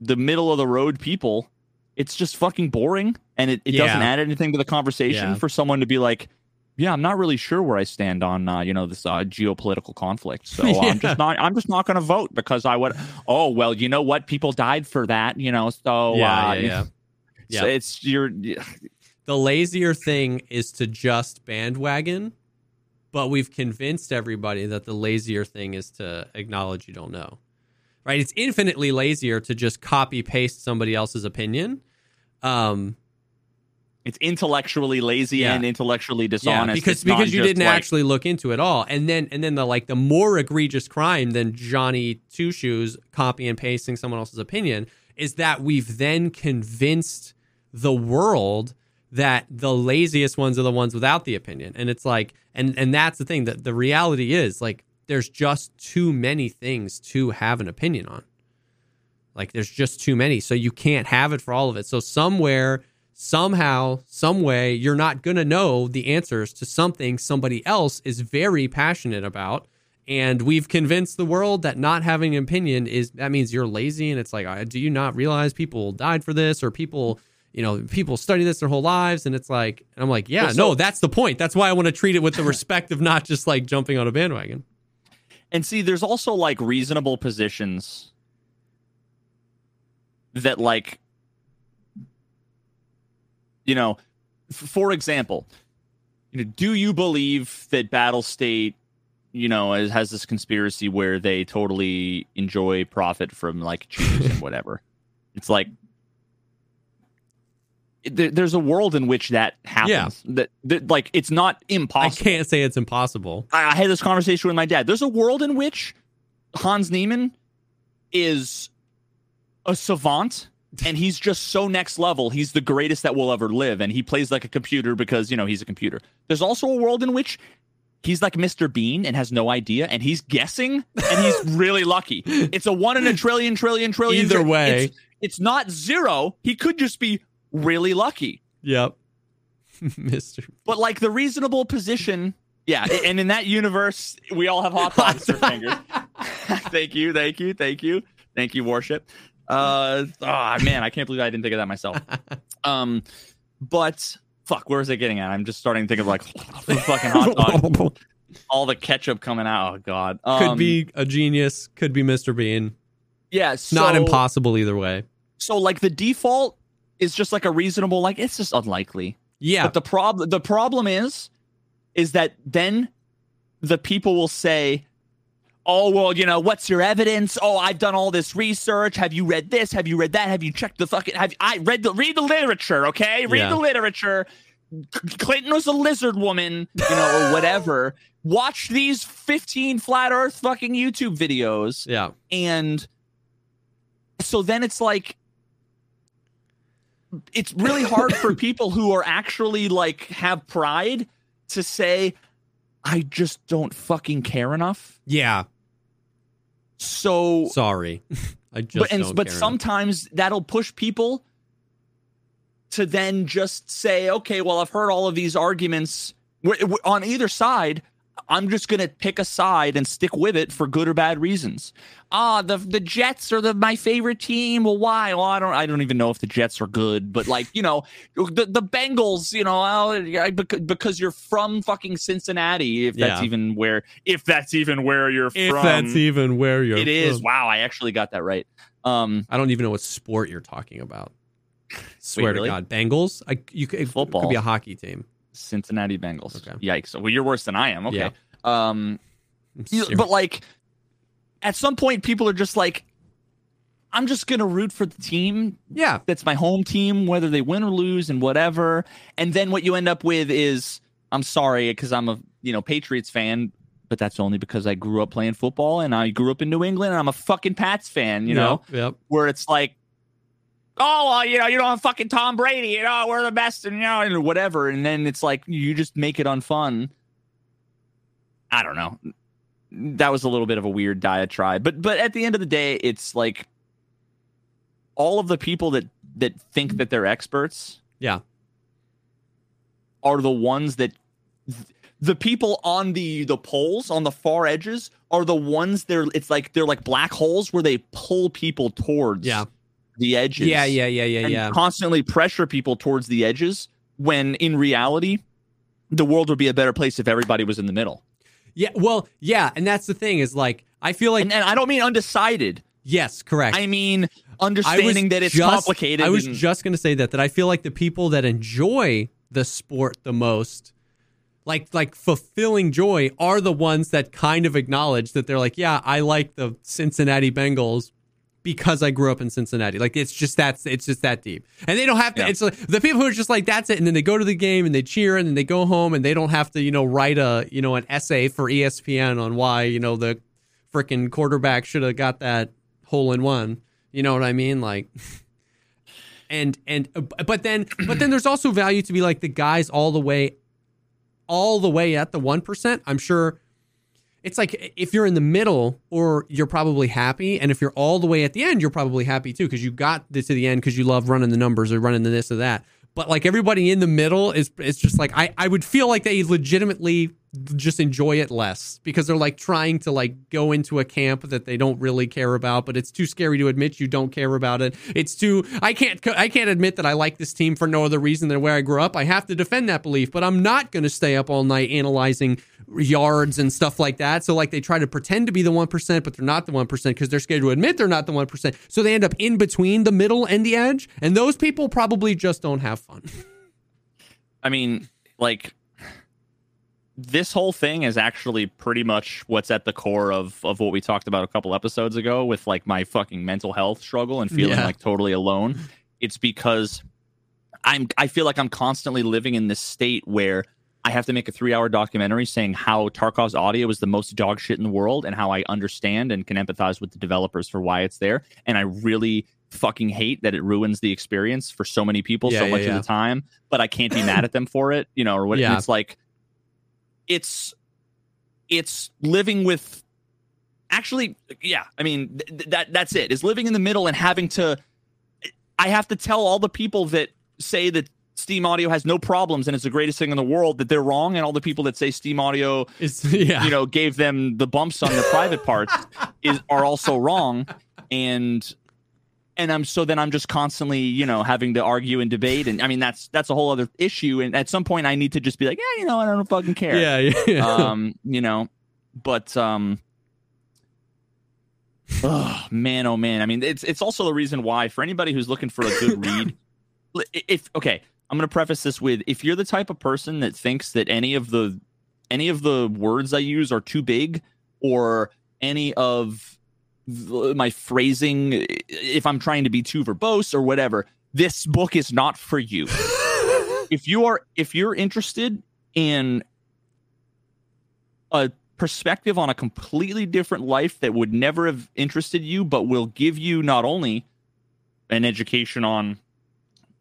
the middle of the road people, it's just fucking boring and it, it doesn't add anything to the conversation Yeah. for someone to be like, yeah, I'm not really sure where I stand on uh, you know this uh, geopolitical conflict. So Yeah. I'm just not I'm just not going to vote because I would. Oh well, you know what? People died for that. You know, so yeah. uh, yeah. Yeah. so Yeah. it's you're the lazier thing is to just bandwagon, but we've convinced everybody that the lazier thing is to acknowledge you don't know. Right? It's infinitely lazier to just copy paste somebody else's opinion. Um, it's intellectually lazy Yeah. and intellectually yeah, dishonest. because It's because you didn't like- actually look into it all, and then and then the like the more egregious crime than Johnny Two Shoes copy and pasting someone else's opinion is that we've then convinced the world that the laziest ones are the ones without the opinion, and it's like and and that's the thing that the reality is like there's just too many things to have an opinion on. Like there's just too many, so you can't have it for all of it. So somewhere somehow, some way, you're not going to know the answers to something somebody else is very passionate about. And we've convinced the world that not having an opinion is that means you're lazy. And it's like, do you not realize people died for this or people, you know, people study this their whole lives? And it's like, and I'm like, yeah, Well, so- no, that's the point. That's why I want to treat it with the respect of not just like jumping on a bandwagon. And see, there's also like reasonable positions that, like, you know, f- for example, you know, do you believe that Battlestate, you know, has, has this conspiracy where they totally enjoy profit from like cheese and whatever? It's like there, there's a world in which that happens. That, that like it's not impossible. I can't say it's impossible. I, I had this conversation with my dad. There's a world in which Hans Niemann is a savant and he's just so next level. He's the greatest that will ever live. And he plays like a computer because, you know, he's a computer. There's also a world in which he's like Mr. Bean and has no idea and he's guessing and he's really lucky. It's a one in a trillion, trillion, trillion. Either way. It's, it's not zero. He could just be really lucky. Yep. Mr. But like the reasonable position, yeah. And in that universe, we all have hot pockets or fingers. thank you, thank you, thank you, thank you, Warship. Uh, ah, man, I can't believe I didn't think of that myself. Um, but fuck, where is it getting at? I'm just starting to think of like fucking hot dog, all the ketchup coming out. Oh god, could Um, be a genius, could be Mr. Bean. yeah. It's not impossible either way. So like the default is just like a reasonable, like it's just unlikely. Yeah. But the problem the problem is is that then the people will say, "Oh, well, you know, what's your evidence? Oh, I've done all this research. Have you read this? Have you read that? Have you checked the fucking have I read the read the literature, okay? Read Yeah. the literature. Clinton was a lizard woman, you know, or whatever. Watch these 15 flat earth fucking YouTube videos yeah. and so then it's like it's really hard for people who are actually like have pride to say i just don't fucking care enough Yeah. So Sorry. I just but and, but care enough. sometimes that'll push people to then just say okay well i've heard all of these arguments on either side, I'm just gonna pick a side and stick with it for good or bad reasons. Ah, the the Jets are the my favorite team. Well, why? Well, I don't I don't even know if the Jets are good, but like you know, the the Bengals. You know, oh, because you're from fucking Cincinnati. If that's Yeah. even where if that's even where you're from. If from, that's even where you're it is. from. Wow, I actually got that right. Um, I don't even know what sport you're talking about. Swear really? to God, Bengals. I you could, it Football. could be a hockey team. Cincinnati Bengals. Okay. Yikes. Well, you're worse than I am. Okay. Yeah. Um, you- but like, at some point, people are just like, I'm just gonna root for the team yeah, that's my home team, whether they win or lose and whatever. And then what you end up with is, I'm sorry, because I'm a you know Patriots fan, but that's only because I grew up playing football and I grew up in New England and I'm a fucking Pats fan. You know, Yep, yep. where it's like, oh, well, you know, you don't have fucking Tom Brady, you know, we're the best, and you know, and whatever. And then it's like you just make it unfun. I don't know. That was a little bit of a weird diatribe, but but at the end of the day, it's like all of the people that that think that they're experts, Yeah. are the ones that the people on the the poles on the far edges are the ones they're it's like they're like black holes where they pull people towards Yeah. The edges Yeah, yeah, yeah, yeah, and yeah. constantly pressure people towards the edges when in reality the world would be a better place if everybody was in the middle Yeah, well, yeah, and that's the thing is like I feel like and, and i don't mean undecided yes, correct. i mean I understanding that it's just- complicated I was and- just going to say that that I feel like the people that enjoy the sport the most like like fulfilling joy are the ones that kind of acknowledge that they're like, yeah, I like the Cincinnati Bengals because I grew up in Cincinnati. Like it's just that's it's just that deep. And they don't have to Yeah. it's like, the people who are just like that's it and then they go to the game and they cheer and then they go home and they don't have to, you know, write a, you know, an essay for ESPN on why, you know, the freaking quarterback should have got that hole in one. You know what I mean? Like and and uh, but then but then there's also value to be like the guys all the way all the way at the 1%. I'm sure it's like if you're in the middle or you're probably happy and if you're all the way at the end you're probably happy too because you got to the end because you love running the numbers or running the this or that. But like everybody in the middle is it's just like I, I would feel like they legitimately just enjoy it less because they're like trying to like go into a camp that they don't really care about but it's too scary to admit you don't care about it. It's too i can't i can't admit that i like this team for no other reason than where i grew up. I have to defend that belief but i'm not going to stay up all night analyzing yards and stuff like that. So like they try to pretend to be the 1% but they're not the 1% because they're scared to admit they're not the 1% so they end up in between the middle and the edge and those people probably just don't have fun. I mean, like this whole thing is actually pretty much what's at the core of of what we talked about a couple episodes ago with like my fucking mental health struggle and feeling Yeah. like totally alone. It's because I'm I feel like I'm constantly living in this state where I have to make a three hour documentary saying how Tarkov's audio is the most dog shit in the world and how I understand and can empathize with the developers for why it's there. And I really fucking hate that it ruins the experience for so many people Yeah, so yeah, much yeah. of the time, but I can't be mad at them for it, you know, or what it's like it's it's living with actually yeah, I mean th- th- that that's it. Is living in the middle and having to I have to tell all the people that say that Steam Audio has no problems and it's the greatest thing in the world that they're wrong, and all the people that say Steam Audio, is yeah you know, gave them the bumps on the private parts is are also wrong, and and I'm so then I'm just constantly you know having to argue and debate, and I mean that's that's a whole other issue, and at some point I need to just be like, yeah, you know, I don't fucking care, yeah yeah, um, you know, but um. Oh man, oh man! I mean, it's it's also the reason why for anybody who's looking for a good read, if okay, I'm going to preface this with if you're the type of person that thinks that any of the any of the words I use are too big or any of my phrasing if I'm trying to be too verbose or whatever, this book is not for you. if you are if you're interested in a perspective on a completely different life that would never have interested you but will give you not only an education on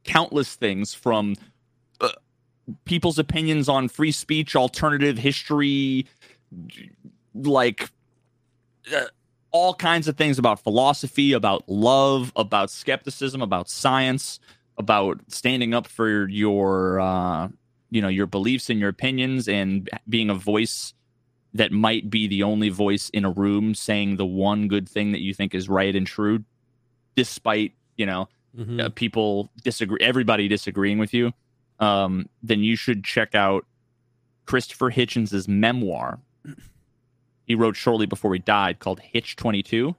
countless things from uh, people's opinions on free speech, alternative history, like uh, all kinds of things about philosophy, about love, about skepticism, about science, about standing up for your uh, you know your beliefs and your opinions and being a voice that might be the only voice in a room saying the one good thing that you think is right and true despite you know Mhm. uh, people disagree everybody disagreeing with you um, then you should check out christopher Hitchens' memoir he wrote shortly before he died called hitch 22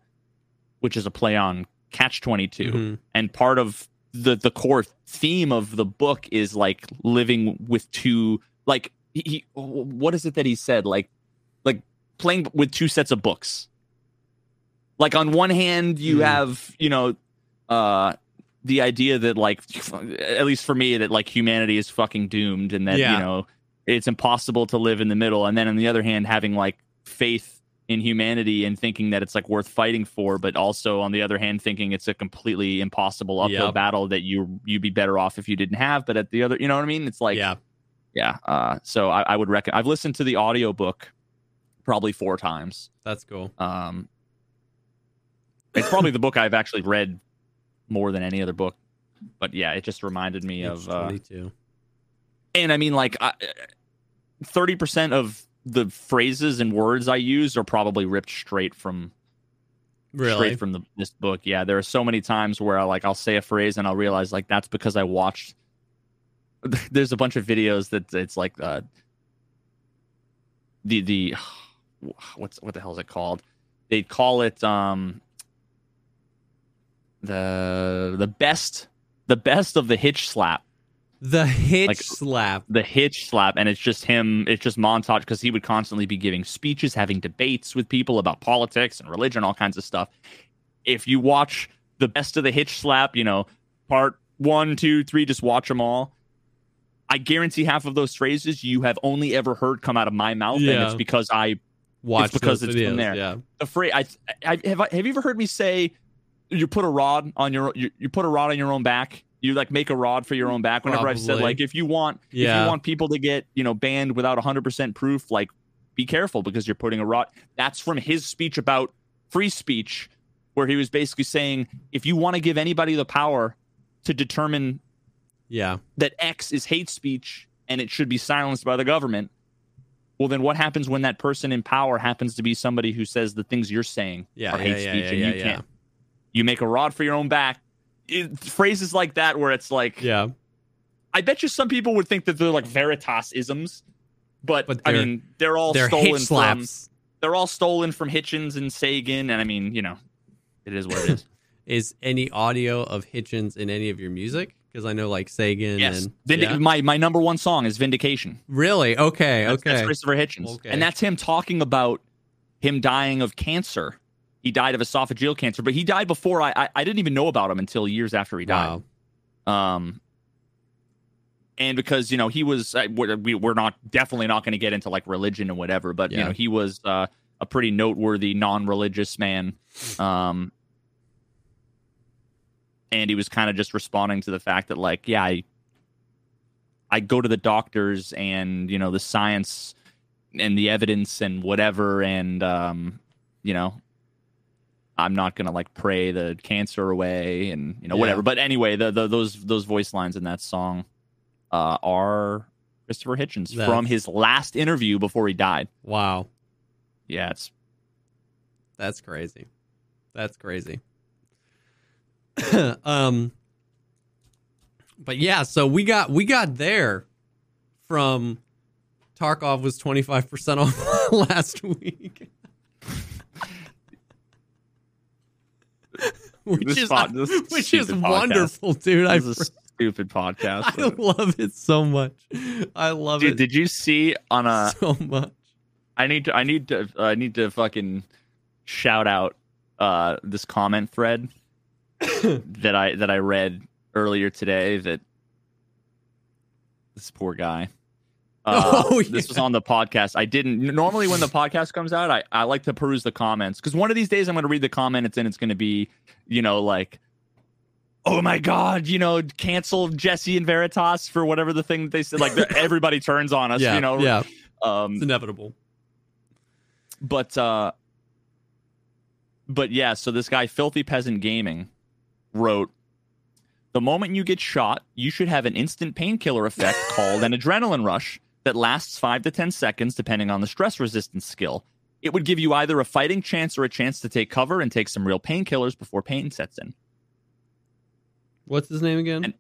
which is a play on catch 22 Mhm. and part of the the core theme of the book is like living with two like he, what is it that he said like like playing with two sets of books like on one hand you Mhm. have you know uh the idea that like at least for me that like humanity is fucking doomed and that Yeah. you know it's impossible to live in the middle and then on the other hand having like faith in humanity and thinking that it's like worth fighting for but also on the other hand thinking it's a completely impossible uphill Yep. battle that you you'd be better off if you didn't have but at the other you know what i mean it's like yeah. yeah uh so i, I would recommend i've listened to the audiobook probably four times That's cool. um it's probably the book i've actually read more than any other book but yeah it just reminded me Age of uh, 22. and I mean, like, thirty percent of the phrases and words I use are probably ripped straight from Really? straight from the, this book. Yeah, there are so many times where I like I'll say a phrase and I'll realize like that's because I watched. There's a bunch of videos that it's like uh, the the what's what the hell is it called? They call it um the the best the best of the hitch slap The hitch Like- slap. the hitch slap and it's just him it's just montage because he would constantly be giving speeches having debates with people about politics and religion all kinds of stuff if you watch the best of the hitch slap you know part one two three just watch them all i guarantee half of those phrases you have only ever heard come out of my mouth and it's because i Watch because those it's from there. Yeah. the phrase I, I have I, have you ever heard me say you put a rod on your you, you put a rod on your own back you like make a rod for your own back whenever i've said like if you want yeah. if you want people to get you know banned without 100% proof like be careful because you're putting a rod that's from his speech about free speech where he was basically saying if you want to give anybody the power to determine Yeah. that x is hate speech and it should be silenced by the government well then what happens when that person in power happens to be somebody who says the things you're saying Yeah. are hate yeah, speech yeah, and you can't you make a rod for your own back it, phrases like that where it's like Yeah. i bet you some people would think that they're like veritas isms but, But i mean they're all They're stolen from they're all stolen from hitchens and sagan and i mean you know it is what it is Is any audio of Hitchens in any of your music? Because I know like Sagan yes and Vindi- yeah? my, my number one song is vindication really okay, That's, okay. that's Christopher Hitchens. Okay. And that's him talking about him dying of cancer. He died of esophageal cancer, but he died before I, I, I didn't even know about him until years after he died. wow. Um, and because you know he was, uh, we're, we, we're not definitely not going to get into like religion and whatever, but you know he was uh, a pretty noteworthy non-religious man. Um, and he was kind of just responding to the fact that like, yeah, I, I go to the doctors and you know the science and the evidence and whatever, and um, you know I'm not gonna like pray the cancer away and you know Yeah. whatever. But anyway, the, the those those voice lines in that song uh, are Christopher Hitchens That's- from his last interview before he died. Wow. Yeah, it's That's crazy. That's crazy. um but yeah, so we got we got there from Tarkov was 25% off last week. which is pod- which is podcast. wonderful, dude. I, this is a stupid podcast. I love it so much. I love Dude, it did you see on a? so much. I need to. I need to. I need to fucking shout out uh, this comment thread that I that I read earlier today. That this poor guy. Uh, Oh, This was on the podcast. I didn't normally when the podcast comes out. I, I like to peruse the comments because one of these days I'm going to read the comment. It's and it's going to be, you know, like, oh my god, you know, cancel Jesse and Veritas for whatever the thing that they said. Like everybody turns on us. yeah, you know, yeah, Um, it's inevitable. but uh but yeah so this guy filthy peasant gaming wrote The moment you get shot, you should have an instant painkiller effect called an adrenaline rush that lasts five to 10 seconds, depending on the stress resistance skill. It would give you either a fighting chance or a chance to take cover and take some real painkillers before pain sets in. What's his name again? And-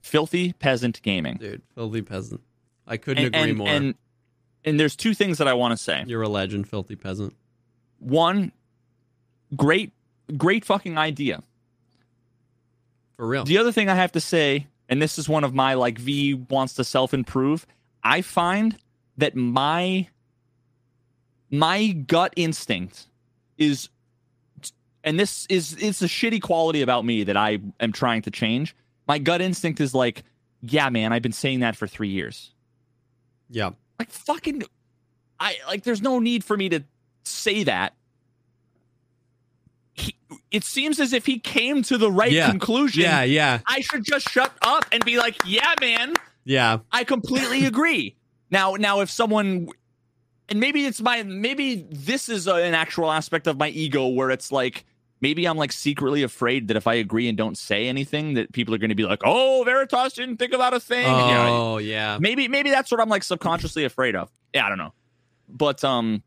Filthy Peasant Gaming. Dude, filthy peasant. I couldn't And, agree and, more. and and there's two things that I want to say. You're a legend, filthy peasant. One, great, great fucking idea. For real. The other thing I have to say, and this is one of my like V wants to self improve. I find that my my gut instinct is, and this is it's a shitty quality about me that I am trying to change. My gut instinct is like, yeah, man, I've been saying that for three years. yeah. Like fucking, I like. There's no need for me to say that. He, it seems as if he came to the right Yeah. conclusion. Yeah, yeah, I should just shut up and be like, "Yeah, man, yeah. I completely agree." now, now, if someone, and maybe it's my, maybe this is a, an actual aspect of my ego where it's like, maybe I'm like secretly afraid that if I agree and don't say anything, that people are going to be like, "Oh, Veritas didn't think about a thing." And, you know, Oh, yeah. maybe, maybe that's what I'm like subconsciously afraid of. Yeah, I don't know, but um,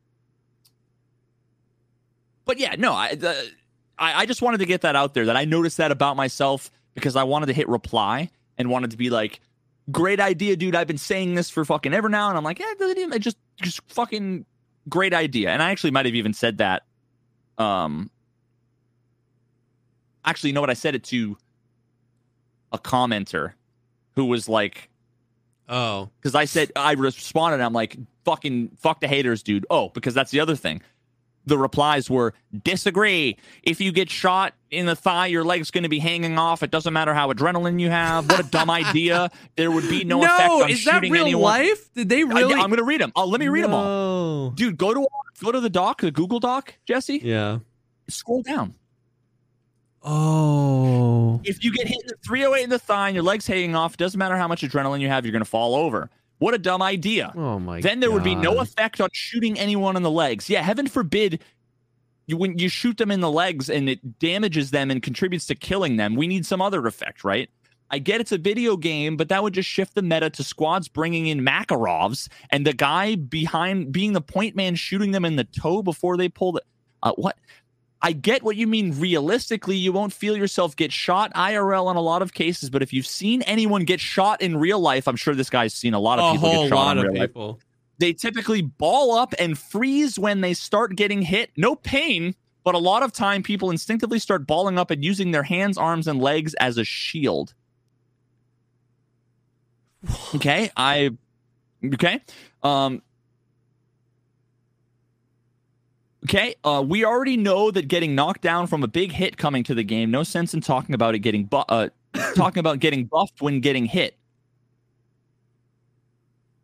but yeah, no, I, the, I, I just wanted to get that out there that I noticed that about myself because I wanted to hit reply and wanted to be like, great idea, dude. I've been saying this for fucking ever now. And I'm like, yeah, it doesn't even, it just, just fucking great idea. And I actually might have even said that. Um, actually, you know what? I said it to a commenter who was like, Oh, because I said I responded. I'm like, fucking fuck the haters, dude. Oh, because that's the other thing. The replies were disagree. If you get shot in the thigh, your leg's going to be hanging off. It doesn't matter how adrenaline you have. What a dumb idea. There would be no, effect on is that real anyone. life? Did they really? I, am going to read them. Oh, let me read them all, dude. Go to go to the doc, the Google Doc, Jesse. Yeah. Scroll down. Oh. If you get hit in the 308 in the thigh and your leg's hanging off, it doesn't matter how much adrenaline you have. You're going to fall over. What a dumb idea. Oh my. then there would be no effect on shooting anyone in the legs. Yeah, heaven forbid you when you shoot them in the legs and it damages them and contributes to killing them. We need some other effect, right? I get it's a video game, but that would just shift the meta to squads bringing in Makarovs and the guy behind being the point man shooting them in the toe before they pull the. Uh, what? I get what you mean. Realistically, you won't feel yourself get shot IRL in a lot of cases, but if you've seen anyone get shot in real life, I'm sure this guy's seen a lot of a people whole get shot lot in of real life people. they typically ball up and freeze when they start getting hit. No pain, but a lot of time people instinctively start balling up and using their hands, arms, and legs as a shield. Okay, I okay. Um Okay, uh, we already know that getting knocked down from a big hit coming to the game. No sense in talking about it getting bu- uh, talking about getting buffed when getting hit.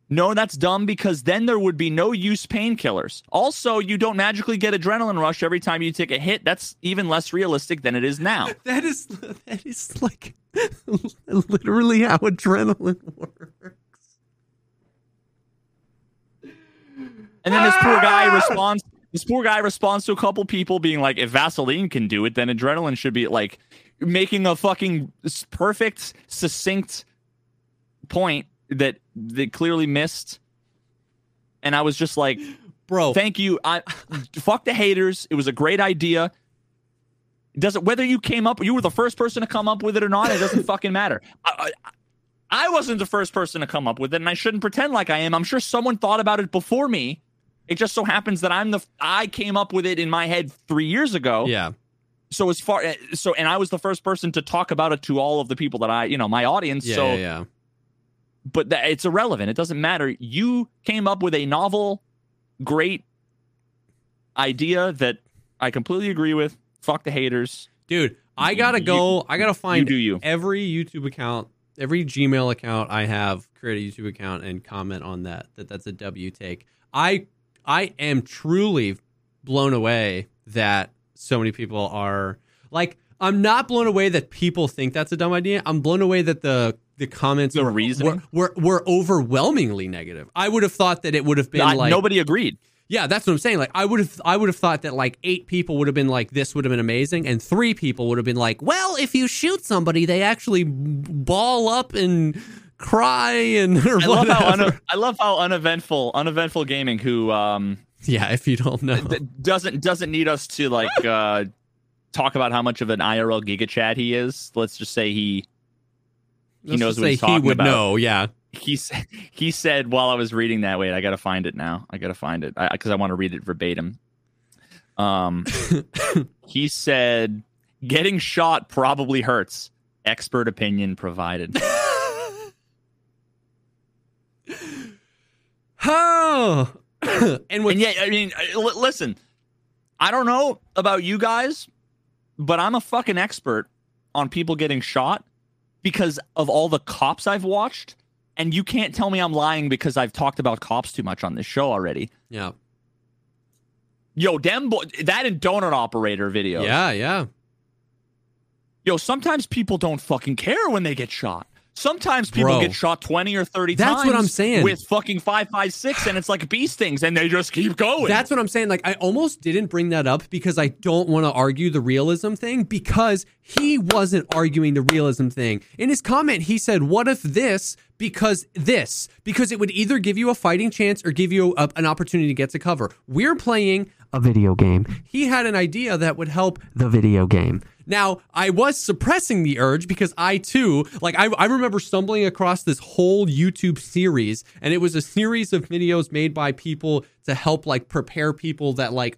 No, that's dumb because then there would be no use painkillers. Also, you don't magically get adrenaline rush every time you take a hit. That's even less realistic than it is now. That is that is like literally how adrenaline works. And then this poor guy responds. This poor guy responds to a couple people being like, "If Vaseline can do it, then adrenaline should be like making a fucking perfect, succinct point that they clearly missed." And I was just like, Bro, Thank you. I fuck the haters. It was a great idea. It doesn't whether you came up, you were the first person to come up with it or not. It doesn't fucking matter. I, I, I wasn't the first person to come up with it, and I shouldn't pretend like I am. I'm sure someone thought about it before me. It just so happens that I'm the I came up with it in my head three years ago. yeah. So as far eh, so, and I was the first person to talk about it to all of the people that I, you know, my audience. Yeah, so yeah, yeah. but that, it's irrelevant. It doesn't matter. You came up with a novel, great idea that I completely agree with. Fuck the haters. Dude, I gotta You- go. I gotta You find do you. every YouTube account, every Gmail account I have, create a YouTube account and comment on that. That that's a W take. I I am truly blown away that so many people are like. I'm not blown away that people think that's a dumb idea. I'm blown away that the the comments The were, were, were were overwhelmingly negative. I would have thought that it would have been I- like nobody agreed. Yeah, that's what I'm saying. Like I would have I would have thought that like eight people would have been like this would have been amazing and three people would have been like, "Well, if you shoot somebody, they actually ball up and cry and or I love how whatever." un- I love how uneventful uneventful gaming who um yeah, if you don't know. th- doesn't doesn't need us to like uh talk about how much of an IRL giga chat he is. Let's just say he he Let's knows what he's he would about. know, yeah. he he said while I was reading that. Wait, I gotta find it now. I gotta find it because I, want to read it verbatim. Um, he said, "Getting shot probably hurts." Expert opinion provided. Oh. and what and yet, I mean, uh, listen, I don't know about you guys, but I'm a fucking expert on people getting shot because of all the cops I've watched. And you can't tell me I'm lying because I've talked about cops too much on this show already. Yeah. Yo, them bo- that and donut operator video. Yeah, yeah. Yo, sometimes people don't fucking care when they get shot. Sometimes people Bro. get shot 20 or 30 That's times. what I'm saying. With fucking 556 and it's like bee stings and they just keep going. That's what I'm saying. Like, I almost didn't bring that up because I don't want to argue the realism thing because he wasn't arguing the realism thing. In his comment, he said, What if this? Because this, because it would either give you a fighting chance or give you a, an opportunity to get to cover. We're playing a video game. He had an idea that would help the video game. Now, I was suppressing the urge because I too, like, I, I remember stumbling across this whole YouTube series, and it was a series of videos made by people to help, like, prepare people that, like,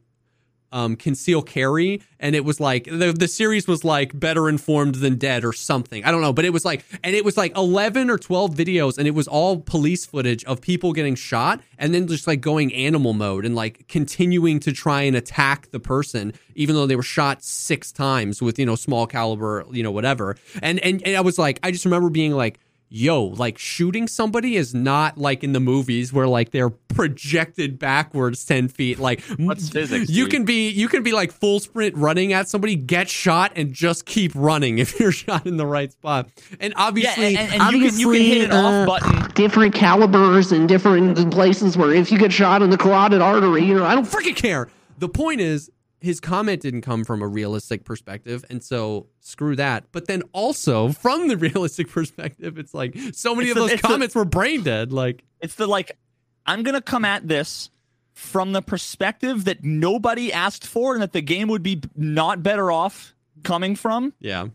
um, conceal carry, and it was like the the series was like better informed than dead or something. I don't know, but it was like, and it was like eleven or twelve videos, and it was all police footage of people getting shot, and then just like going animal mode and like continuing to try and attack the person, even though they were shot six times with you know small caliber, you know whatever. And and, and I was like, I just remember being like yo, like shooting somebody is not like in the movies where like they're projected backwards 10 feet. Like What's physics, you dude? can be, you can be like full sprint running at somebody, get shot and just keep running if you're shot in the right spot. And yeah, obviously, and, and you, can, you can hit an off uh, button. different calibers and different places where if you get shot in the carotid artery, you know, I don't freaking care. The point is, his comment didn't come from a realistic perspective, and so screw that. But then also from the realistic perspective, it's like so many It's of the- those it's the- comments were brain dead. Like, It's the like, I'm gonna come at this from the perspective that nobody asked for and that the game would be not better off coming from, yeah,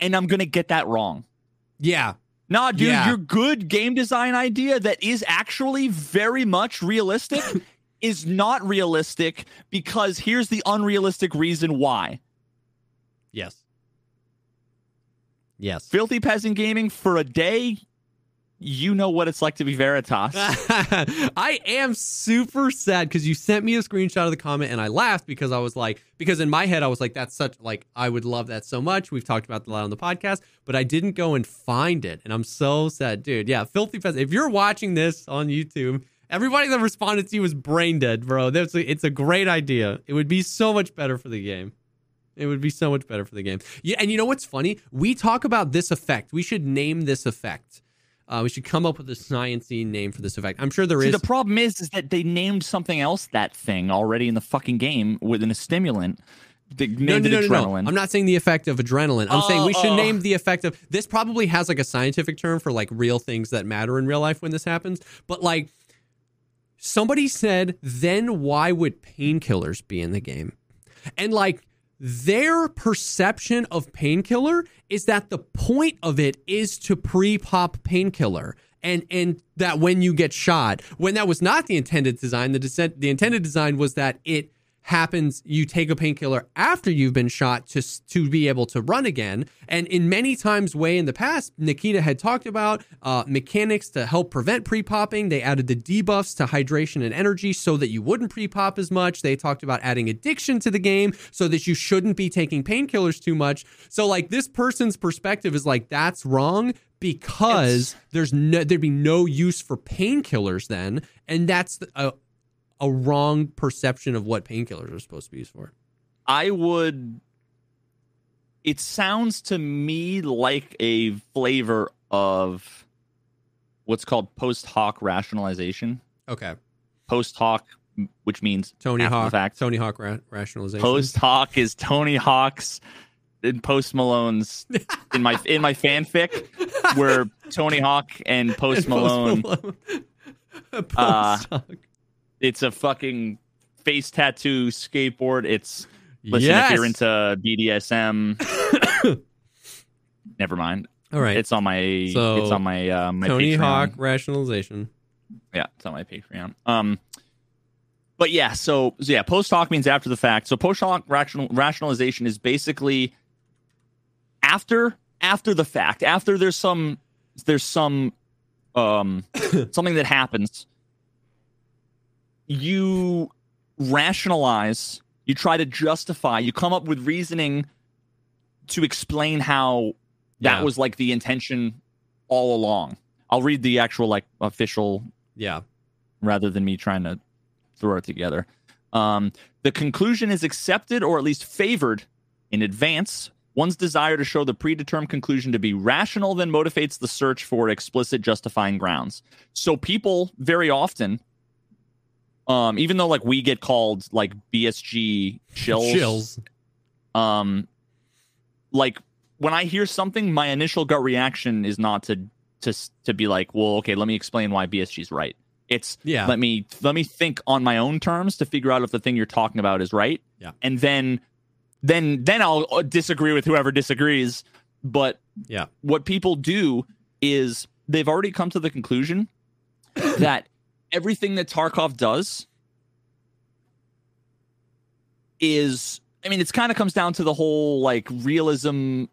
and I'm gonna get that wrong. yeah, Nah, dude, Yeah. your good game design idea that is actually very much realistic is not realistic because here's the unrealistic reason why. yes, yes. Filthy Peasant Gaming for a day, you know what it's like to be Veritas. I am super sad because you sent me a screenshot of the comment and I laughed because I was like, because in my head I was like, that's such like I would love that so much. We've talked about that a lot on the podcast, but I didn't go and find it, and I'm so sad, dude. Yeah, filthy peasant. If you're watching this on YouTube, everybody that responded to you was brain dead, bro. That's a, it's a great idea. It would be so much better for the game. It would be so much better for the game. Yeah, and you know what's funny? We talk about this effect. We should name this effect. Uh, we should come up with a sciency name for this effect. I'm sure there See, is. the problem is, is that they named something else that thing already in the fucking game within a stimulant. They no, named no, no, it no, no. I'm not saying the effect of adrenaline. I'm saying we should oh. name the effect of. This probably has like a scientific term for like real things that matter in real life when this happens. But like, somebody said, then why would painkillers be in the game? And like, their perception of painkiller is that the point of it is to pre-pop painkiller and and that when you get shot when that was not the intended design the descent, the intended design was that it happens you take a painkiller after you've been shot to to be able to run again. And in many times way in the past nikita had talked about uh, mechanics to help prevent pre-popping. They added the debuffs to hydration and energy so that you wouldn't pre-pop as much. They talked about adding addiction to the game so that you shouldn't be taking painkillers too much. So like this person's perspective is like that's wrong because there's no there'd be no use for painkillers then. And that's the, a, a wrong perception of what painkillers are supposed to be used for. I would. It sounds to me like a flavor of what's called post hoc rationalization. Okay. Post hoc which means Tony Hawk. fact. Tony Hawk ra- rationalization. Post hoc is Tony Hawk's and Post Malone's in my in my fanfic where Tony Hawk and Post And Malone. Malone. Post Uh. It's a fucking face tattoo skateboard. It's listen yes. if you're into BDSM. never mind. All right. It's on my So, it's on my uh, my Tony Patreon. Hawk rationalization. Yeah, it's on my Patreon. Um, but yeah, so, so yeah, post hoc means after the fact. So post hoc rational, rationalization is basically after after the fact. After there's some there's some um something that happens, you rationalize. You try to justify. You come up with reasoning to explain how that Yeah. was like the intention all along. I'll read the actual like official Yeah. rather than me trying to throw it together. Um, the conclusion is accepted or at least favored in advance. One's desire to show the predetermined conclusion to be rational then motivates the search for explicit justifying grounds. So people very often, um, even though like we get called like BSG chills, Chills. um, like when I hear something, my initial gut reaction is not to to to be like, well, okay, let me explain why BSG's right. It's Yeah. let me let me think on my own terms to figure out if the thing you're talking about is right. Yeah. And then then then I'll uh, disagree with whoever disagrees. But Yeah. what people do is they've already come to the conclusion that everything that Tarkov does is I mean, it's kind of comes down to the whole like realism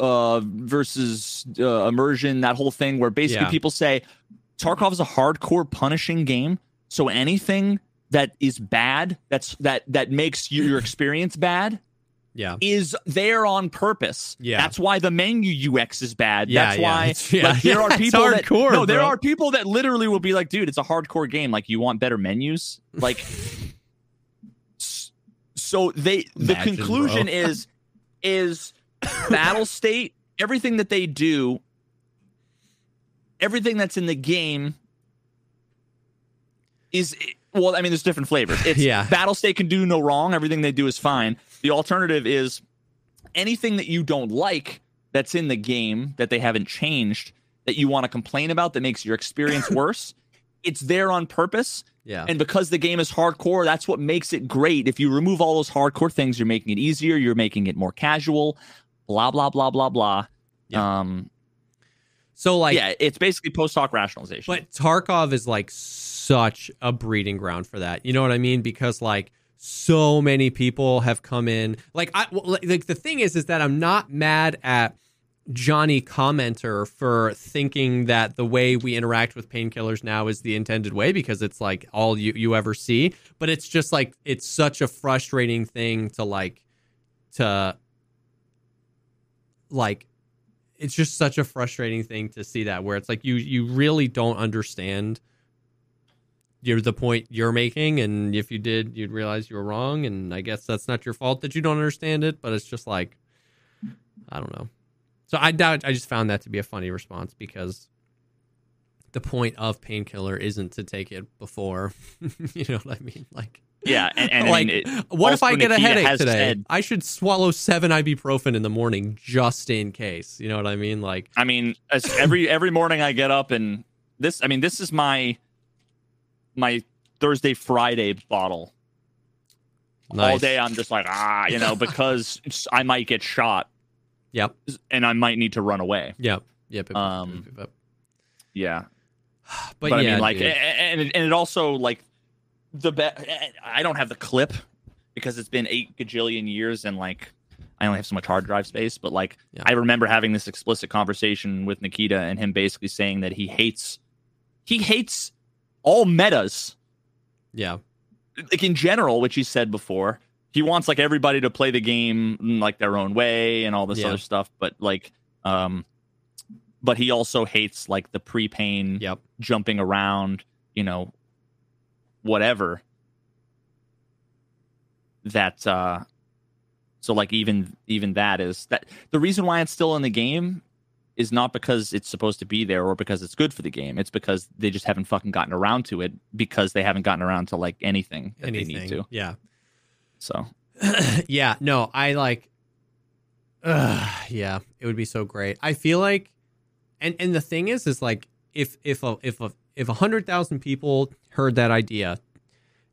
uh versus uh, immersion, that whole thing where basically Yeah. people say Tarkov is a hardcore punishing game, so anything that is bad, that's that that makes your experience bad Yeah. is there on purpose. Yeah. That's why the menu UX is bad. Yeah, That's yeah. why It's- yeah, like, there are people that hardcore, No, there bro. are people that literally will be like, dude, it's a hardcore game. Like you want better menus? Like so they the conclusion bro. is is Battlestate, everything that they do, everything that's in the game is well, I mean, there's different flavors. It's Yeah. Battlestate can do no wrong. Everything they do is fine. The alternative is anything that you don't like that's in the game that they haven't changed that you want to complain about that makes your experience worse. It's there on purpose. Yeah. And because the game is hardcore, that's what makes it great. If you remove all those hardcore things, you're making it easier, you're making it more casual, blah, blah, blah, blah, blah. Yeah. Um, so like yeah, it's basically post hoc rationalization. But Tarkov is like such a breeding ground for that. You know what I mean? Because like so many people have come in. Like I like the thing is is that I'm not mad at Johnny commenter for thinking that the way we interact with painkillers now is the intended way because it's like all you you ever see. But it's just like it's such a frustrating thing to like to like it's just such a frustrating thing to see that where it's like you you really don't understand you're the point you're making and if you did you'd realize you were wrong and i guess that's not your fault that you don't understand it but it's just like i don't know so i doubt i just found that to be a funny response because the point of painkiller isn't to take it before you know what i mean like yeah, and, and I like, mean, it- what if I get a headache today? said- I should swallow seven ibuprofen in the morning just in case. You know what I mean? Like, I mean, as every every morning I get up and this. I mean, this is my my Thursday Friday bottle. All day I'm just like ah, you know, because I might get shot Yep. and I might need to run away. Yep. Yep. yep, Um, yep, yep. Yeah, But, but, yeah, I mean, like, dude. a- a- and it, and it also like the be- I don't have the clip because it's been eight gajillion years and like I only have so much hard drive space. But like, Yeah. I remember having this explicit conversation with Nikita and him basically saying that he hates he hates all metas yeah. like in general, which he said before. He wants like everybody to play the game mm, like their own way and all this Yeah. other stuff. But like, um, but he also hates like the pre-pain Yep. jumping around, you know, whatever. That uh so like even even that is that the reason why it's still in the game is not because it's supposed to be there or because it's good for the game. It's because they just haven't fucking gotten around to it because they haven't gotten around to like anything that Anything. they need to. Yeah. So yeah, no, I like uh, yeah, it would be so great. I feel like and and the thing is is like if if a if a if a hundred thousand people heard that idea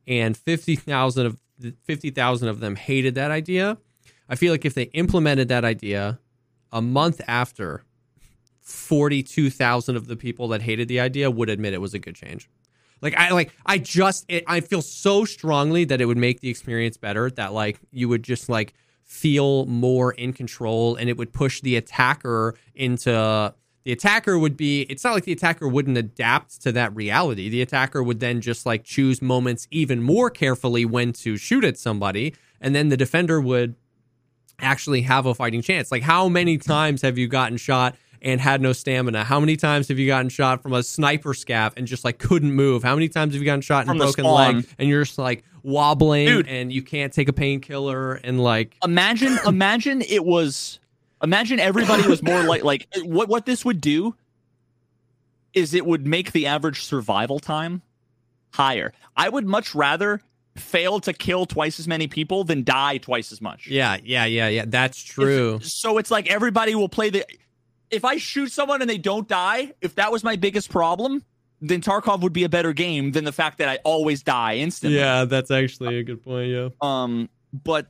and fifty thousand of fifty thousand of them hated that idea, I feel like if they implemented that idea a month after, forty two thousand of the people that hated the idea would admit it was a good change. Like I like I just it, I feel so strongly that it would make the experience better that like you would just like feel more in control and it would push the attacker into the attacker would be it's not like the attacker wouldn't adapt to that reality. The attacker would then just like choose moments even more carefully when to shoot at somebody and then the defender would actually have a fighting chance. Like how many times have you gotten shot and had no stamina? How many times have you gotten shot from a sniper scav and just like couldn't move? How many times have you gotten shot From and broken leg and you're just like wobbling Dude. and you can't take a painkiller and like imagine imagine it was imagine everybody was more like like what what this would do is it would make the average survival time higher. I would much rather fail to kill twice as many people than die twice as much. yeah, yeah, yeah, yeah. That's true. so it's like everybody will play the. If I shoot someone and they don't die, if that was my biggest problem, then Tarkov would be a better game than the fact that I always die instantly. Yeah, that's actually a good point. Yeah. Um, but,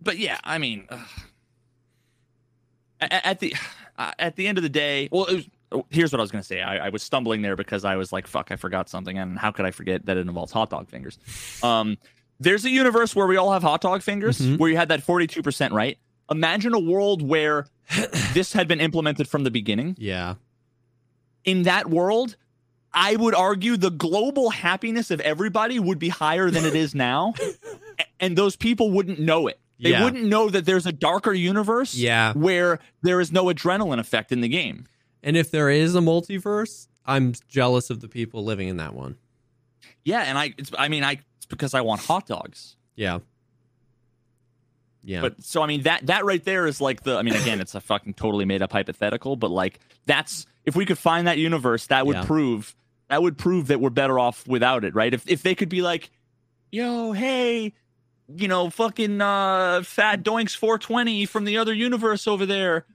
but yeah, I mean, at the at the end of the day, well, it was, here's what I was gonna say. I, I was stumbling there because I was like, "Fuck, I forgot something," and how could I forget that it involves hot dog fingers? Um, there's a universe where we all have hot dog fingers, Mhm. where you had that 42 percent right. Imagine a world where this had been implemented from the beginning Yeah. in that world, I would argue the global happiness of everybody would be higher than it is now. And those people wouldn't know it. They Yeah. wouldn't know that there's a darker universe Yeah. where there is no adrenaline effect in the game. And if there is a multiverse, I'm jealous of the people living in that one. Yeah, and I it's I mean I it's because I want hot dogs. Yeah. Yeah. But so I mean that that right there is like the I mean again it's a fucking totally made up hypothetical, but like that's if we could find that universe, that would Yeah. prove that would prove that we're better off without it, right? If if they could be like, yo, hey, you know, fucking uh fat doinks 420 from the other universe over there.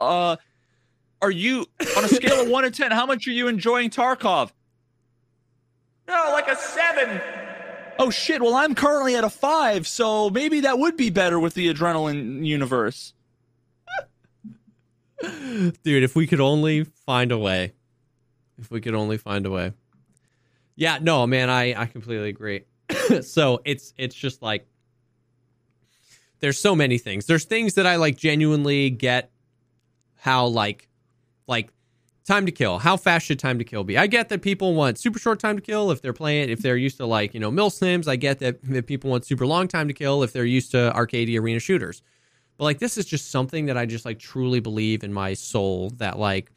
Uh are you on a scale of one to ten, how much are you enjoying Tarkov? No, like a seven. Oh shit, well I'm currently at a five, so maybe that would be better with the adrenaline universe. dude if we could only find a way. If we could only find a way. Yeah no man i i completely agree. So it's it's just like there's so many things. There's things that i like genuinely get how like like time to kill how fast should time to kill be i get that people want super short time to kill if they're playing if they're used to like you know mill sims i get that, that people want super long time to kill if they're used to arcade arena shooters but like this is just something that I just like truly believe in my soul that like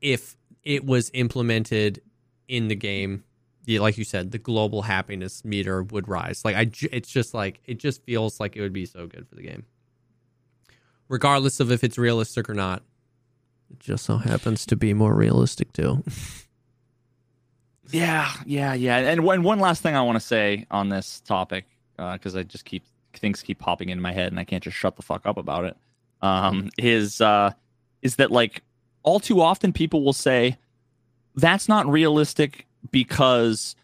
if it was implemented in the game, like you said, the global happiness meter would rise. Like I, it's just like it just feels like it would be so good for the game, regardless of if it's realistic or not. It just so happens to be more realistic too. Yeah, yeah, yeah. And one one last thing I want to say on this topic, because I just keep things keep popping in my head and I can't just shut the fuck up about it. Um, is uh, is that like all too often people will say that's not realistic because,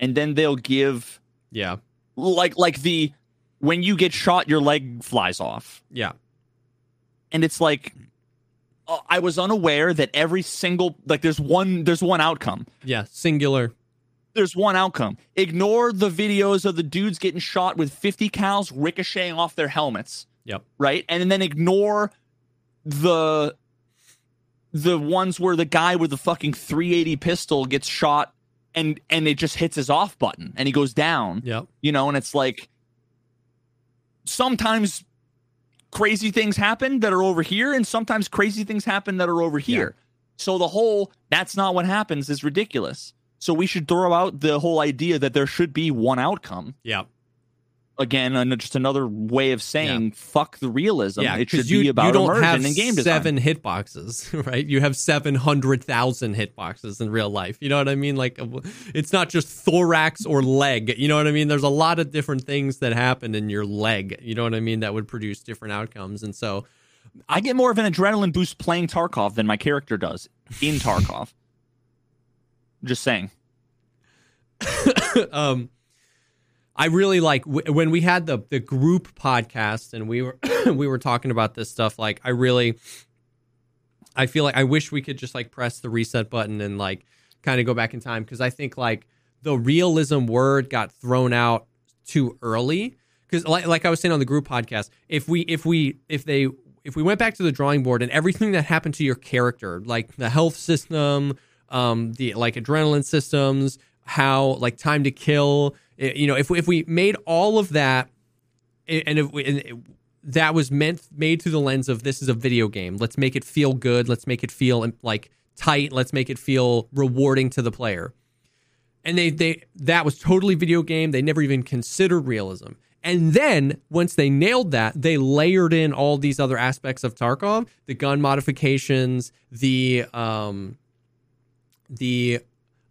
and then they'll give yeah, like like the when you get shot your leg flies off yeah, and it's like uh, Uh, I was unaware that every single like there's one there's one outcome yeah. Singular. there's one outcome. Ignore the videos of the dudes getting shot with 50 cals ricocheting off their helmets, Yep. right? And then ignore the the ones where the guy with the fucking 380 pistol gets shot and and it just hits his off button and he goes down. Yep. You know, and it's like sometimes crazy things happen that are over here and sometimes crazy things happen that are over here. So the whole that's not what happens is ridiculous. So we should throw out the whole idea that there should be one outcome Yep. Again an- just another way of saying fuck the realism. yeah, it should you, be about you don't immersion have in game design. seven hitboxes, right? You have seven hundred thousand hitboxes in real life. You know what I mean? Like, it's not just thorax or leg. You know what I mean? There's a lot of different things that happen in your leg. You know what I mean? That would produce different outcomes, and so I get more of an adrenaline boost playing Tarkov than my character does in Tarkov. Just saying. um, I really like w- when we had the the group podcast and we were we were talking about this stuff. Like, I really, I feel like I wish we could just like press the reset button and like kind of go back in time because I think like the realism word got thrown out too early. Because like like I was saying on the group podcast, if we if we if they if we went back to the drawing board and everything that happened to your character, like the health system, um, the like adrenaline systems, how like time to kill, eh, you know, if we, if we made all of that, eh, and if we, and it- that was meant made through the lens of this is a video game, let's make it feel good, let's make it feel um, like tight, let's make it feel rewarding to the player and they they that was totally video game. They never even considered realism. And then once they nailed that, they layered in all these other aspects of Tarkov, the gun modifications, the um the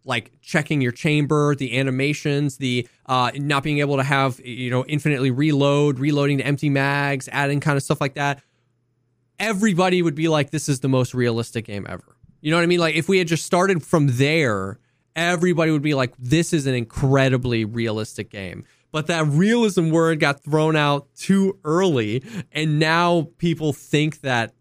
like checking your chamber, the animations, the uh, not being able to have you know infinitely reload, reloading to empty mags, adding kind of stuff like that. Everybody would be like, "This is the most realistic game ever." You know what I mean? Like if we had just started from there, everybody would be like, "This is an incredibly realistic game." But that realism word got thrown out too early, and now people think that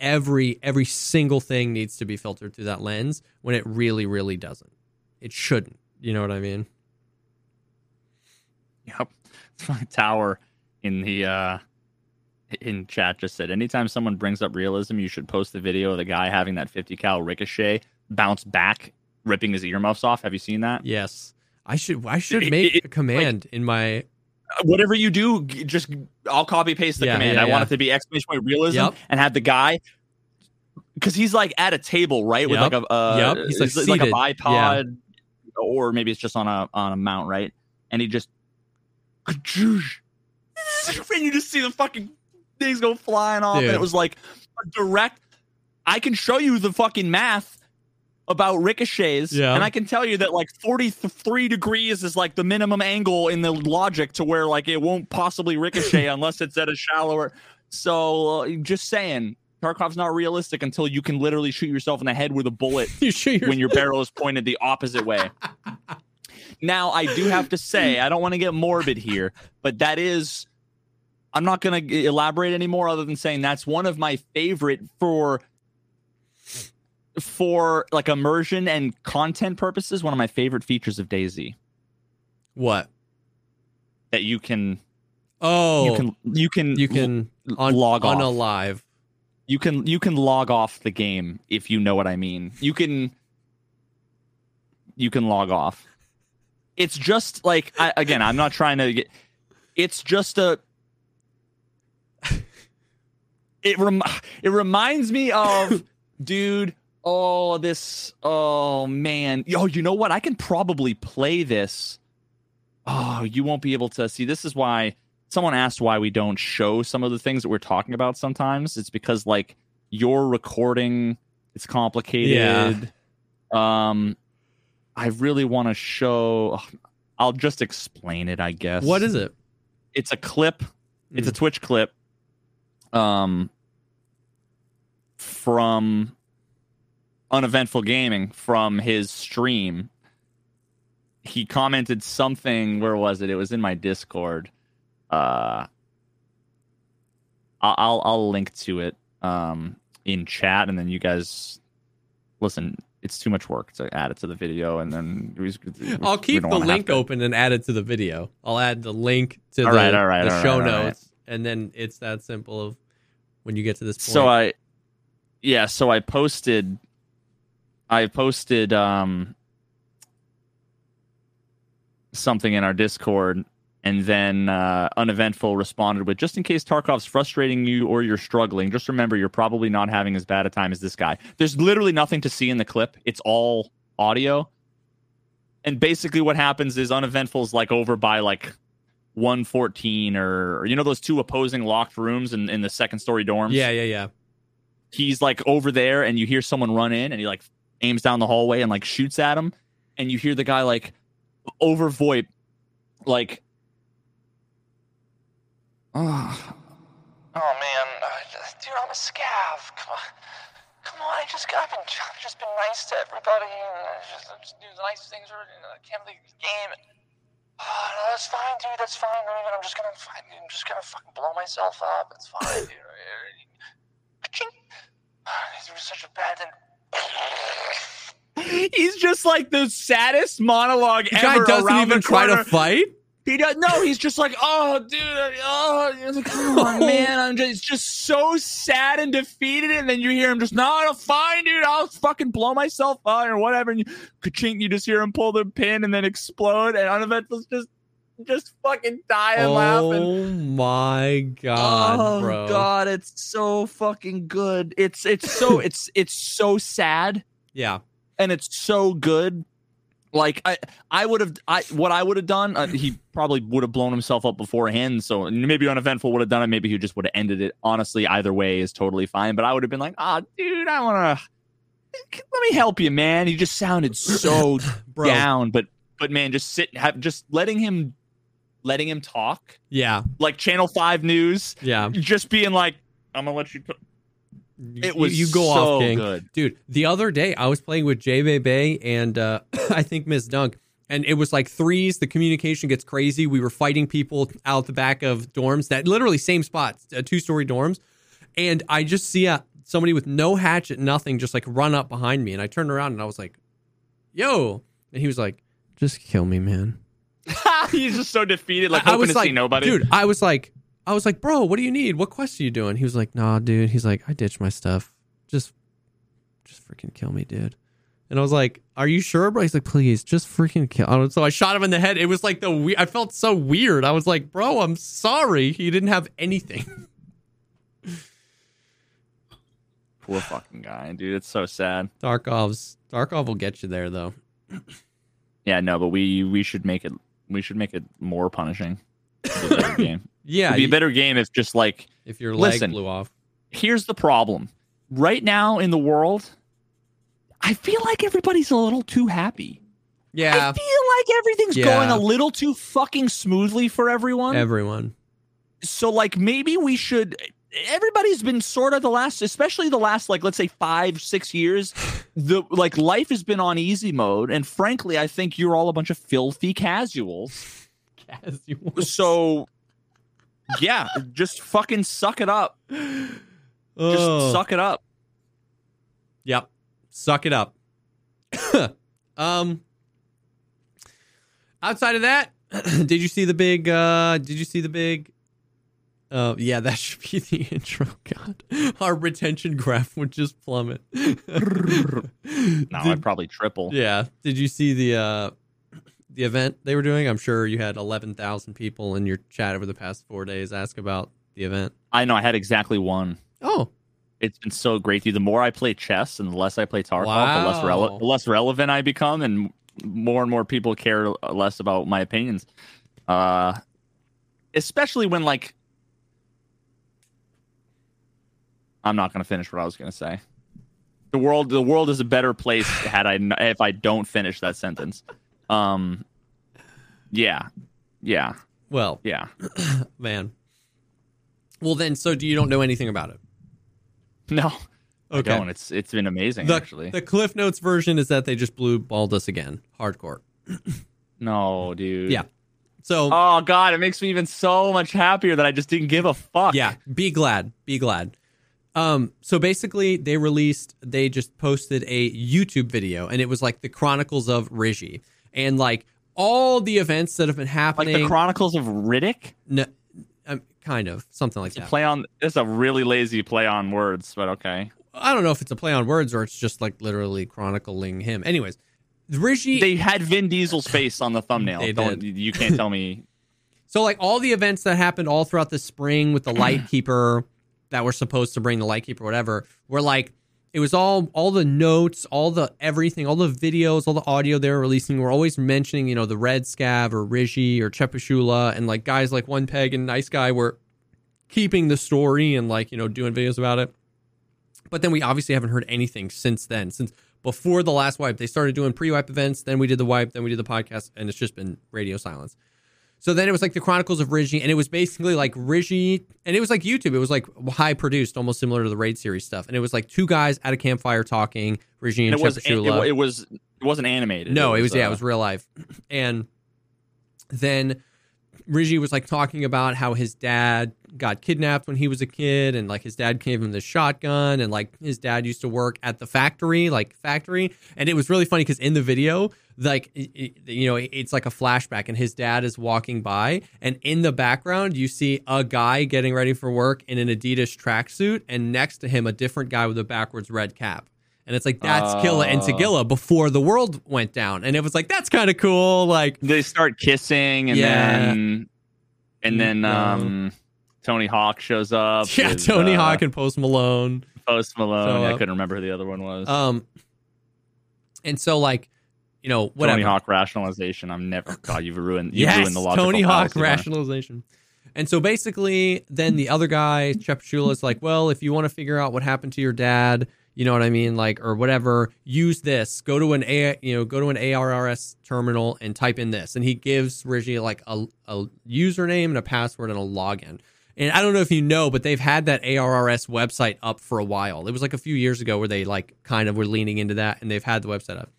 every every single thing needs to be filtered through that lens when it really really doesn't it shouldn't you know what i mean Yep. My tower in the uh in chat just said anytime someone brings up realism, you should post the video of the guy having that 50 cal ricochet bounce back, ripping his earmuffs off. Have you seen that? yes i should i should make it- a command in my Whatever you do, just I'll copy paste the Yeah, command. yeah, I want it to be exclamation point realism Yep. and have the guy because he's like at a table, right? With Yep. like a uh, Yep. He's, like, like a bipod, or maybe it's just on a on a mount, right? And he just and you just see the fucking things go flying off, and it was like a direct. I can show you the fucking math about ricochets, Yeah. and I can tell you that like forty three degrees is like the minimum angle in the logic to where like it won't possibly ricochet unless it's at a shallower. So uh, just saying, Tarkov's not realistic until you can literally shoot yourself in the head with a bullet you you're when your barrel is pointed the opposite way. Now, I do have to say, I don't want to get morbid here, but that is, I'm not going to elaborate anymore other than saying that's one of my favorite for for like immersion and content purposes one of my favorite features of DayZ what that you can oh you can you can you can on, log on off. a live you can you can log off the game if you know what I mean. You can you can log off. It's just like I, again, I'm not trying to get. It's just a. It rem- it reminds me of dude. Oh, this. Oh man. Oh, you know what? I can probably play this. Oh, you won't be able to see. This is why someone asked why we don't show some of the things that we're talking about sometimes. It's because like your recording, it's complicated. Um, I really want to show. I'll just explain it, I guess. what is it It's a clip. It's a Twitch clip. Um, from uneventful gaming from his stream. He commented something. Where was it? It was in my Discord. Uh, I'll I'll, I'll link to it um in chat, and then you guys listen. It's too much work to add it to the video, and then we, I'll keep the link to- open and add it to the video. I'll add the link to All the, right, all right, the all show right. notes, and then it's that simple of when you get to this point. so i yeah so i posted i posted um something in our discord and then uh, uneventful responded with just in case tarkov's frustrating you or you're struggling just remember you're probably not having as bad a time as this guy there's literally nothing to see in the clip it's all audio and basically what happens is uneventful's like over by like 114 or, or you know those two opposing locked rooms in, in the second story dorms. Yeah, yeah, yeah. he's like over there and you hear someone run in and he like aims down the hallway and like shoots at him and you hear the guy like over VoIP like oh, Oh man, uh, dude, I'm a scav. Come on, come on. I just I've been I've just been nice to everybody, and I just, I just do the nice things. For, you know, I can't believe the game. Oh, no, that's fine, dude. That's fine. Raven. I'm just gonna. I'm just gonna fucking blow myself up. It's fine, dude. Ka-ching. It was such a bad thing. He's just like the saddest monologue The ever guy doesn't even try to fight. He does no. He's just like, oh, dude, oh, like, come on, man. I'm just, it's just so sad and defeated. And then you hear him just, no, no, fine, dude. I'll fucking blow myself up or whatever. And you, ka-chink, you just hear him pull the pin and then explode. And Uneventful's just, just fucking dying laughing. Oh my god, oh bro. god, it's so fucking good. It's it's so it's it's so sad Yeah. and it's so good. Like I, I would have, I what I would have done. Uh, he probably would have blown himself up beforehand. So maybe uneventful would have done it. Maybe he just would have ended it. Honestly, either way is totally fine. But I would have been like, ah, dude, I want to. Let me help you, man. He just sounded so down. But but man, just sit, have just letting him, letting him talk Yeah. like Channel Five News, Yeah. just being like, I'm gonna let you. T-. It was you, you go so off, King. good. Dude, the other day I was playing with J Bay and uh, I think Miss Dunk, and it was like threes. The communication gets crazy. We were fighting people out the back of dorms that literally same spots, uh, two story dorms, and I just see uh, somebody with no hatchet, nothing, just like run up behind me, and I turned around and I was like, "Yo!" and he was like, "Just kill me, man." He's just so defeated, like I, hoping was to like, see nobody. dude. I was like, I was like, bro, what do you need? What quest are you doing? He was like, nah, dude. He's like, I ditched my stuff. Just, just freaking kill me, dude. And I was like, are you sure, bro? He's like, please, just freaking kill. Was- So I shot him in the head. It was like the we- I felt so weird. I was like, bro, I'm sorry. He didn't have anything. Poor fucking guy, dude. It's so sad. Tarkov's Tarkov will get you there though. Yeah, no, but we we should make it. We should make it more punishing. It'd be a better game. Yeah, It'd be a better game if just like if your leg Listen. blew off. here's the problem. Right now in the world, I feel like everybody's a little too happy. Yeah, I feel like everything's Yeah. going a little too fucking smoothly for everyone. everyone. so like maybe we should everybody's been sort of the last especially the last like let's say five six years the like life has been on easy mode and frankly i think you're all a bunch of filthy casuals As you so yeah just fucking suck it up just Oh. suck it up Yep. Suck it up. um outside of that, did you see the big uh did you see the big uh yeah, that should be the intro. God. Our retention graph would just plummet. no Did- i'd probably triple yeah. Did you see the uh the event they were doing? I'm sure you had 11,000 people in your chat over the past 4 days ask about the event. i know i had exactly one Oh, it's been so great dude the more i play chess and the less i play tarkov the less Wow. rele- the less relevant i become and more and more people care less about my opinions uh especially when like i'm not going to finish what i was going to say. The world the world is a better place had I if i don't finish that sentence. Um yeah. Yeah. Well, yeah. man. Well then, so do you don't know anything about it? no. I Okay. don't. It's it's been amazing The, actually. the Cliff Notes version is that they just blew balled us again, hardcore. no dude. Yeah. So oh god it makes me even so much happier that i just didn't give a fuck. Yeah, be glad, be glad. Um, so basically, they released, they just posted a YouTube video, and it was like the Chronicles of Ryzhy, and like all the events that have been happening. like the chronicles of riddick no, um, kind of something like It's a that. play on it's a really lazy play on words but okay I don't know if it's a play on words or it's just like literally chronicling him. Anyways, Ryzhy. they had vin diesel's face on the thumbnail They don't did. you can't tell me So like all the events that happened all throughout the spring with the Lightkeeper that were supposed to bring the Lightkeeper, whatever, were like it was all all the notes, all the everything, all the videos, all the audio they were releasing were always mentioning, you know, the Red Scav or Ryzhy or Chepashula and like guys like One Peg and Nice Guy were keeping the story and like, you know, doing videos about it. But then we obviously haven't heard anything since then. Since before the last wipe, they started doing pre-wipe events, then we did the wipe, then we did the podcast, and it's just been radio silence. So then it was like the Chronicles of Ryzhy, and it was basically like Ryzhy, and it was like YouTube. It was like high produced, almost similar to the Raid series stuff. And it was like two guys at a campfire talking, Ryzhy and, And it was it, it was it wasn't animated. No, it was, yeah, it uh, was real life. And then Ryzhy was like talking about how his dad got kidnapped when he was a kid and like his dad gave him the shotgun and like his dad used to work at the factory, like factory. And it was really funny because in the video, like you know, it's like a flashback and his dad is walking by and in the background you see a guy getting ready for work in an Adidas tracksuit and next to him a different guy with a backwards red cap. And it's like that's Killa and Oh. Tagilla before the world went down. And it was like that's kind of cool. Like they start kissing and Yeah. then and then um Tony Hawk shows up. yeah, with, Tony uh, Hawk and Post Malone. Post Malone. So, I uh, couldn't remember who the other one was. Um, and so like, you know, whatever. Tony Hawk rationalization. I'm never. God, you've ruined. You've yes, ruined the logical Tony Hawk fallacy there. rationalization. And so basically, then the other guy, Chepashula, is like, well, if you want to figure out what happened to your dad, you know what I mean, like or whatever, use this. Go to an a, you know, go to an ARRS terminal and type in this, and he gives Ryzhy like a, a username and a password and a login. And I don't know if you know, but they've had that ARRS website up for a while. It was like a few years ago where they like kind of were leaning into that, and they've had the website up.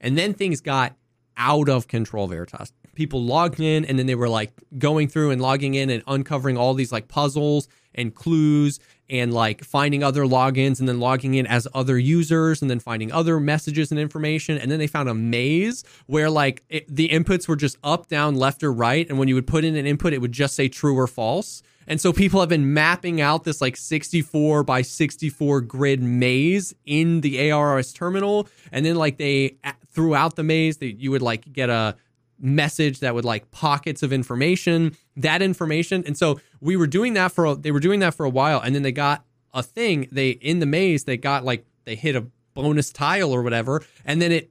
And then things got out of control, Veritas. People logged in and then they were like going through and logging in and uncovering all these like puzzles and clues and like finding other logins and then logging in as other users and then finding other messages and information. And then they found a maze where like it, the inputs were just up, down, left, or right. And when you would put in an input, it would just say true or false. And so people have been mapping out this like 64 by 64 grid maze in the ARRS terminal. And then like they throughout the maze that you would like get a message that would like pockets of information, that information. And so we were doing that for a, they were doing that for a while and then they got a thing they in the maze they got like they hit a bonus tile or whatever and then it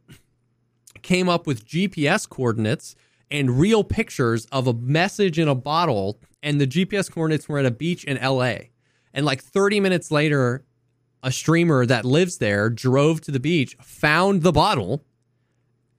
came up with GPS coordinates and real pictures of a message in a bottle and the GPS coordinates were at a beach in LA. And like 30 minutes later a streamer that lives there drove to the beach, found the bottle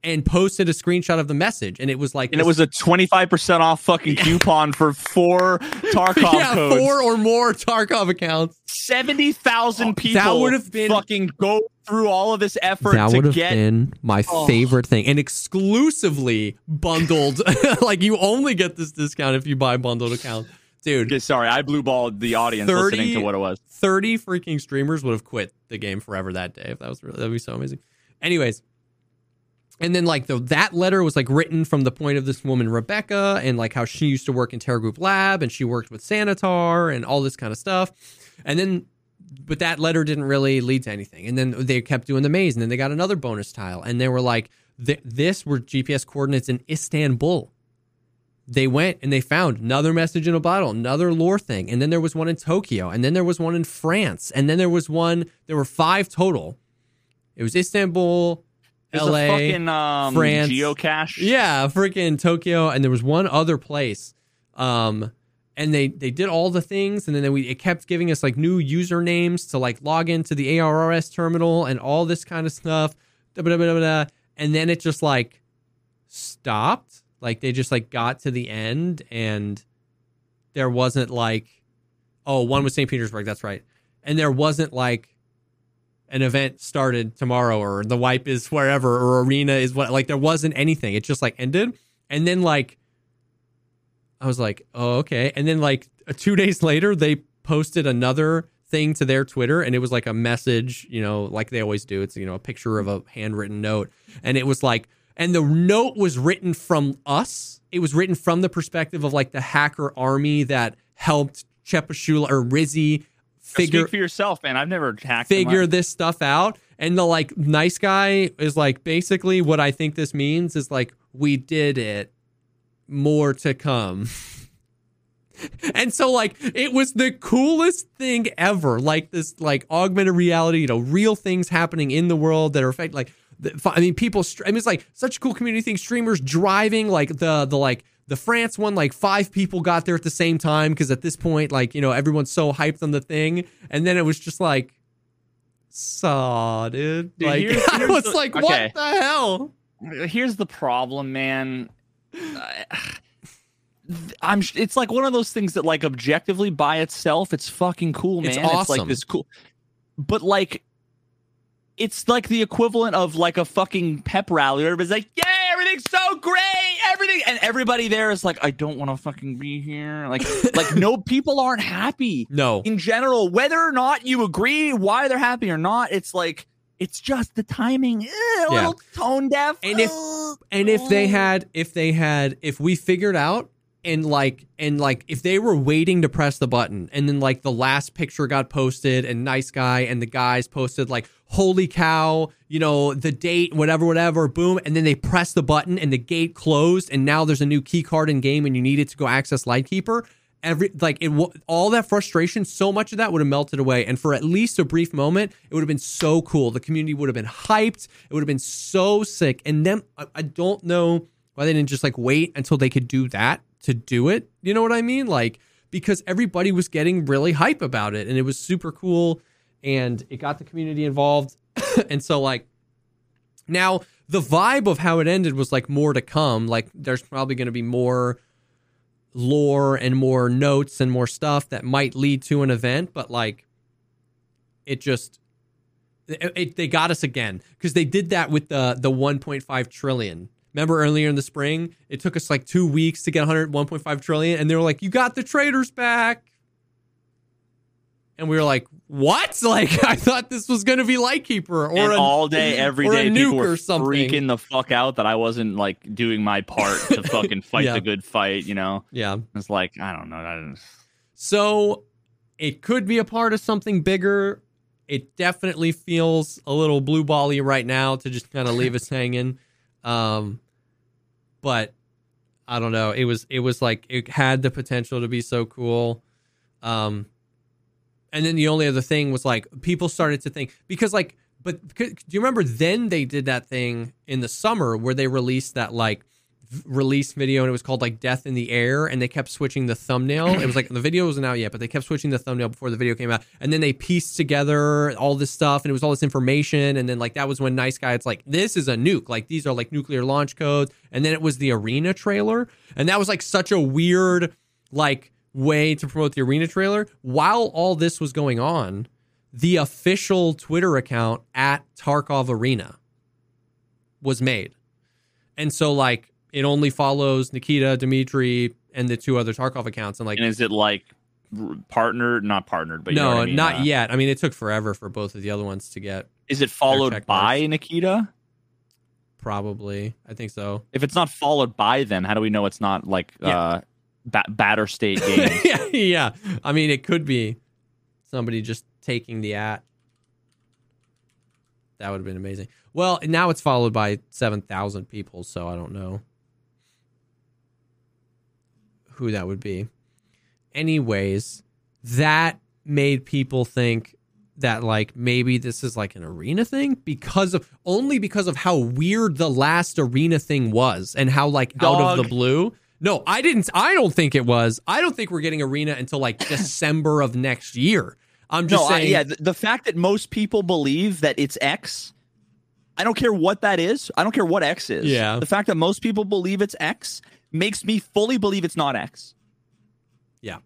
and posted a screenshot of the message and it was like And it was a 25% off fucking coupon for four Tarkov yeah, codes. four or more Tarkov accounts. 70,000 people That would have been- fucking go through all of this effort that to would have get been my Oh. favorite thing and exclusively bundled like you only get this discount if you buy bundled accounts dude sorry, I blue balled the audience 30 listening to what it was. 30 freaking streamers would have quit the game forever that day if that was really that'd be so amazing anyways and then like the, that letter was like written from the point of this woman rebecca and like how she used to work in TerraGroup lab and she worked with sanitar and all this kind of stuff and then but that letter didn't really lead to anything and then they kept doing the maze and then they got another bonus tile and they were like th- this were gps coordinates in istanbul they went and they found another message in a bottle, another lore thing. And then there was one in Tokyo. And then there was one in France. And then there was one, there were five total. It was Istanbul, There's LA. fucking um, France. geocache. yeah, freaking Tokyo. And there was one other place. Um, and they they did all the things and then we it kept giving us like new usernames to like log into the ARRS terminal and all this kind of stuff. And then it just like stopped. Like they just like got to the end and there wasn't like oh, one was St. Petersburg, that's right. And there wasn't like an event started tomorrow or the wipe is wherever or arena is what like there wasn't anything. It just like ended. And then like I was like, oh, okay. And then like uh, two days later, they posted another thing to their Twitter, and it was like a message, you know, like they always do. It's you know a picture of a handwritten note, and it was like, and the note was written from us. It was written from the perspective of like the hacker army that helped Chepashula or Ryzhy figure Speak for yourself, man. I've never hacked figure this stuff out. And the like nice guy is like basically what I think this means is like we did it, more to come. And so like it was the coolest thing ever. Like this like augmented reality, you know, real things happening in the world that are affect like the, I mean people I mean it's like such a cool community thing streamers driving like the the like the France one like five people got there at the same time because at this point like you know everyone's so hyped on the thing and then it was just like saw dude, Dude, like here's- I was the- like okay. what the hell Here's the problem, man. I'm. It's like one of those things that, like, objectively by itself, it's fucking cool, man. It's It's like this cool, but like, it's like the equivalent of like a fucking pep rally. Where everybody's like, "Yeah, everything's so great, everything," and everybody there is like, "I don't want to fucking be here." Like, like no people aren't happy no in general, whether or not you agree why they're happy or not. It's like. It's just the timing, eh, a Yeah. little tone deaf. And if- And if they had, if they had, if we figured out and like, and like, if they were waiting to press the button and then like the last picture got posted and nice guy and the guys posted like, holy cow, you know, the date, whatever, whatever, boom. And then they press the button and the gate closed and now there's a new key card in game and you need it to go access Lightkeeper. Every like it, all that frustration, so much of that would have melted away, and for at least a brief moment, it would have been so cool. The community would have been hyped. It would have been so sick. And then I, I don't know why they didn't just like wait until they could do that to do it. You know what I mean? Like because everybody was getting really hype about it, and it was super cool, and it got the community involved, and so like now the vibe of how it ended was like more to come. Like there's probably going to be more lore and more notes and more stuff that might lead to an event, but like it just it, it- they got us again because they did that with the the 1.5 trillion. Remember earlier in the spring, it took us like two weeks to get 100 1.5 trillion, and they were like, "You got the traders back," and we were like, "What?" Like I thought this was going to be Lightkeeper or and a, all day, every day, people nuke were or something. freaking the fuck out that I wasn't like doing my part to fucking fight Yeah. the good fight. You know, Yeah. it's like I don't know. I don't, So it could be a part of something bigger. It definitely feels a little blue bally right now to just kind of leave us hanging. Um, but I don't know. It was it was like it had the potential to be so cool. Um, and then the only other thing was like people started to think because like but do you remember then they did that thing in the summer where they released that like release video and it was called like death in the air and they kept switching the thumbnail. It was like the video wasn't out yet but they kept switching the thumbnail before the video came out. And then they pieced together all this stuff and it was all this information and then like that was when nice guy it's like this is a nuke. Like these are like nuclear launch codes. And then it was the arena trailer. And that was like such a weird like way to promote the arena trailer. While all this was going on the official twitter account at tarkov arena was made. And so like it only follows nikita dimitri and the two other tarkov accounts and like and is it like partnered? Not partnered, but you know no I mean? not Uh, yet i mean it took forever for both of the other ones to get Is it followed by. Nikita? probably i think so If it's not followed by them, how do we know it's not like Yeah. uh, ba- Battlestate game? yeah, yeah. I mean, it could be somebody just taking the at. That would have been amazing. Well, now it's followed by 7,000 people, so I don't know who that would be. Anyways, that made people think that like maybe this is like an arena thing because of only because of how weird the last arena thing was and how like out of the blue. No, I didn't I don't think it was. I don't think we're getting arena until like December of next year. I'm just no, I, saying yeah. The, the fact that most people believe that it's X, I don't care what that is. I don't care what X is. Yeah. The fact that most people believe it's X makes me fully believe it's not X. Yeah.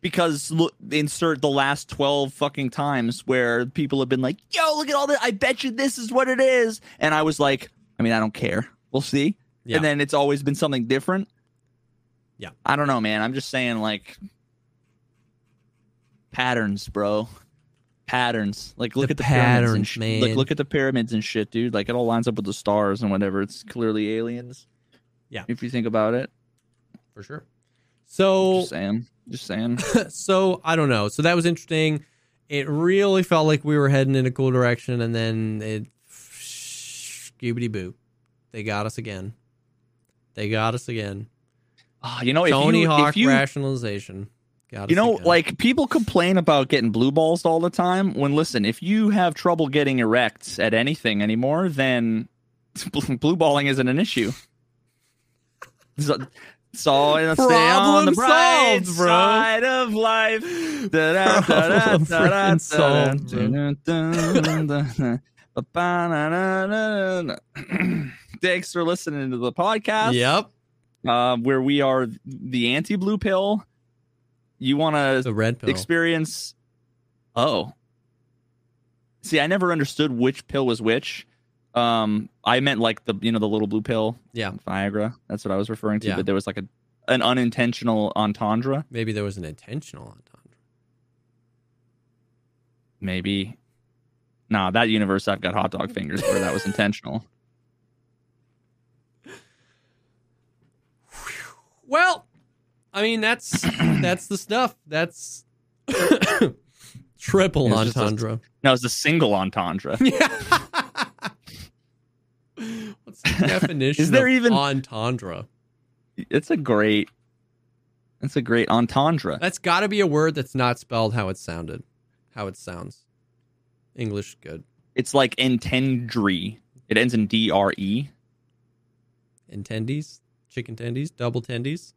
Because look, insert the last twelve fucking times where people have been like, "Yo, look at all that! I bet you this is what it is," and I was like, "I mean, I don't care. We'll see." Yeah. And then it's always been something different. Yeah. I don't know, man. I'm just saying, like, patterns, bro. Patterns. Like, look The at the pyramids patterns, and sh- man. Like, look at the pyramids and shit, dude. Like, it all lines up with the stars and whatever. It's clearly aliens. Yeah. If you think about it, for sure. So just saying. Just saying. so I don't know. So that was interesting. It really felt like we were heading in a cool direction, and then it scoobity boo. They got us again. They got us again. Ah, you know, if Tony you, Hawk if you, rationalization. Gotta you know, that. like people complain about getting blue balls all the time. When listen, if you have trouble getting erects at anything anymore, then blue balling isn't an issue. So, so know, stay on the bright solved, bro. side of life. Thanks for listening to the podcast Yep. uh, where we are the anti blue pill. You want to The red pill. experience. Oh. See, I never understood which pill was which. Um, I meant like the you know the little blue pill, yeah. Viagra. That's what I was referring to. Yeah. But there was like a an unintentional entendre, Maybe there was an intentional entendre. maybe. Nah, that universe I've got hot dog fingers where that was intentional. Well, I mean that's that's the stuff. That's triple just a- entendre. No, it's a single entendre. What's the definition Is there even- entendre? It's a great. It's a great entendre. That's got to be a word that's not spelled how it sounded, how it sounds. English good. It's like entendre. It ends in D R E. Intendies, chicken tendies, double tendies,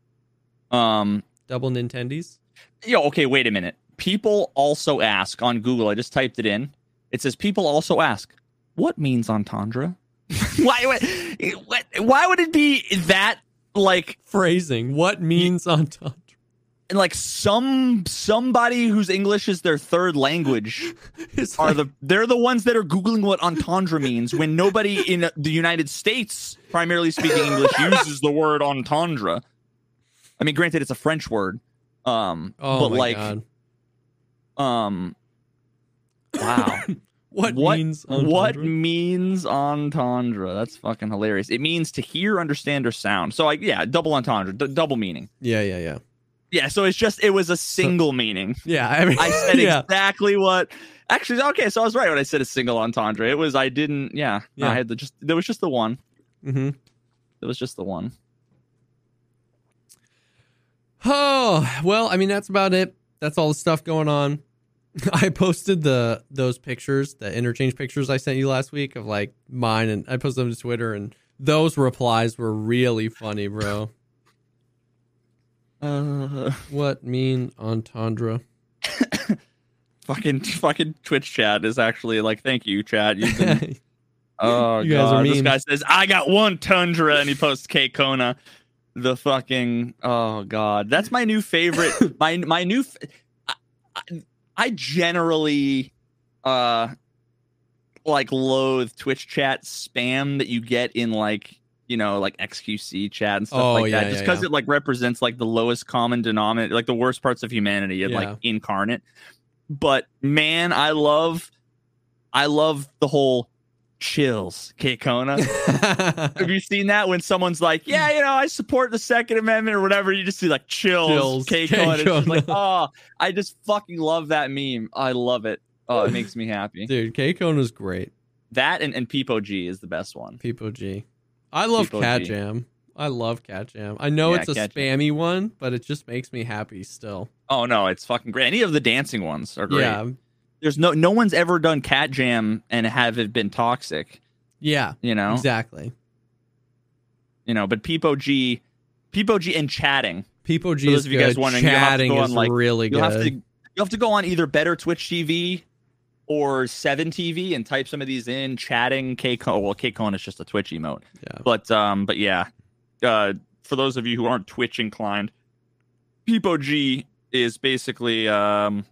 Um, double nintendies. yo, okay, wait a minute. People also ask on Google. I just typed it in. It says people also ask, what means entendre? why, why, why would it be that like Phrasing. What means entendre? And like some somebody whose English is their third language It's are like- the they're the ones that are googling what entendre means when nobody in the United States, primarily speaking English, uses the word entendre. I mean, granted, it's a French word, um, oh but like, god. um, wow, What, what means what entendre? means entendre? That's fucking hilarious. It means to hear, understand, or sound. So, like, yeah, double entendre, d- double meaning. Yeah, yeah, yeah. Yeah, so it's just it was a single meaning. Yeah, I, mean, I said yeah. exactly what. Actually, okay, so I was right when I said a single entendre. It was I didn't. Yeah, no, Yeah. I had the just. There was just the one. Mm-hmm. There was just the one. Oh well, I mean that's about it. That's all the stuff going on. I posted the those pictures, the interchange pictures I sent you last week of like mine, and I posted them to Twitter, and those replies were really funny, bro. Uh, What mean entendre? fucking fucking Twitch chat is actually like, thank you, chat. You've been Oh You guys are god, this guy says I got one tundra, and he posts KKona. The fucking oh god, that's my new favorite. my my new. f- I, I- I generally uh like loathe Twitch chat spam that you get in like you know like XQC chat and stuff Oh, like yeah, that. Just because yeah. it like represents like the lowest common denominator, like the worst parts of humanity, and like incarnate. But man, I love, I love the whole chills, KKona. Have you seen that when someone's like, "Yeah, you know, I support the Second Amendment" or whatever? You just see like chills, Chills, K KKona. It's just like, oh, I just fucking love that meme. I love it. Oh, it makes me happy. Dude, KKona's great. That and and Peepo G is the best one. Peepo G. I love People Cat G. Jam. I love Cat Jam. I know Yeah, it's a Cat Jam. spammy one, but it just makes me happy still. Oh no, it's fucking great. Any of the dancing ones are great. Yeah. There's no no one's ever done Cat Jam and have it been toxic. Yeah. You know, Exactly. you know. But Peepo G, Peepo G, and chatting. For G those is of you guys good. wondering, you'll have to Chatting go is on, like- really You'll good. have to you have to go on either Better Twitch TV or Seven TV and type some of these in. Chatting K Well, K is just a Twitch emote. Yeah. But um, but yeah, uh, for those of you who aren't Twitch inclined, Peepo G is basically um,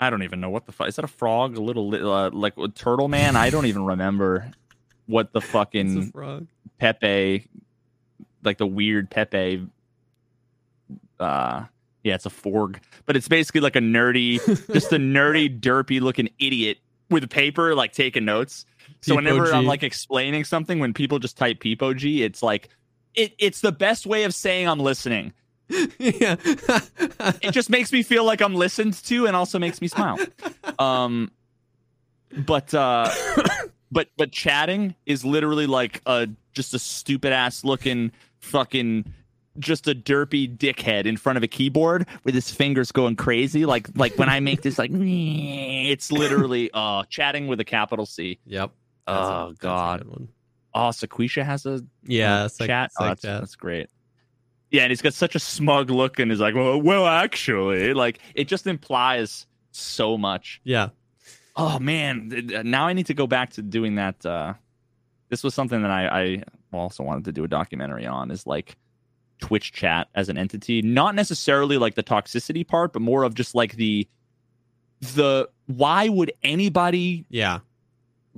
I don't even know what the fuck is that a frog, a little uh, like a turtle man? I don't even remember what the fucking frog. Pepe, like the weird Pepe. Uh, yeah, it's a forg, but it's basically like a nerdy, just a nerdy, derpy looking idiot with paper, like taking notes. So whenever I'm like explaining something, when people just type Peepo G, it's like it, it's the best way of saying I'm listening. Yeah. It just makes me feel like I'm listened to, and also makes me smile. Um, but uh, but but chatting is literally like a just a stupid ass looking fucking just a derpy dickhead in front of a keyboard with his fingers going crazy. Like like when I make this like it's literally uh chatting with a capital C. Yep. Oh, That's a- a God. Oh, Sequisha has a Yeah, uh, sec- chat. Oh, that's, chat. that's great. Yeah, and he's got such a smug look and he's like, well, well, actually, like it just implies so much. Yeah. Oh man, now I need to go back to doing that. Uh, this was something that I, I also wanted to do a documentary on. Is like Twitch chat as an entity, not necessarily like the toxicity part, but more of just like the the why would anybody Yeah.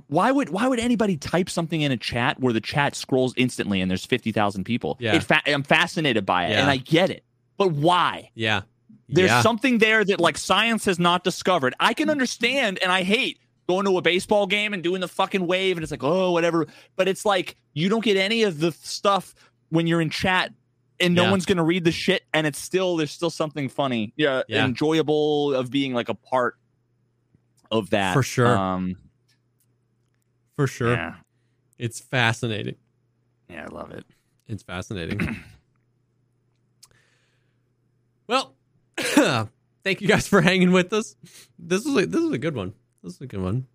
Why would why would anybody type something in a chat where the chat scrolls instantly and there's 50,000 people? Yeah. It fa- I'm fascinated by it Yeah. and I get it. But why? Yeah. There's yeah. something there that like science has not discovered. I can understand and I hate going to a baseball game and doing the fucking wave and it's like, "Oh, whatever." But it's like you don't get any of the stuff when you're in chat and no Yeah. one's going to read the shit and it's still there's still something funny. Yeah, Yeah. enjoyable of being like a part of that. For sure. Um for sure. yeah. It's fascinating. Yeah, I love it. It's fascinating. well, thank you guys for hanging with us. This was a, this was a good one. This was a good one.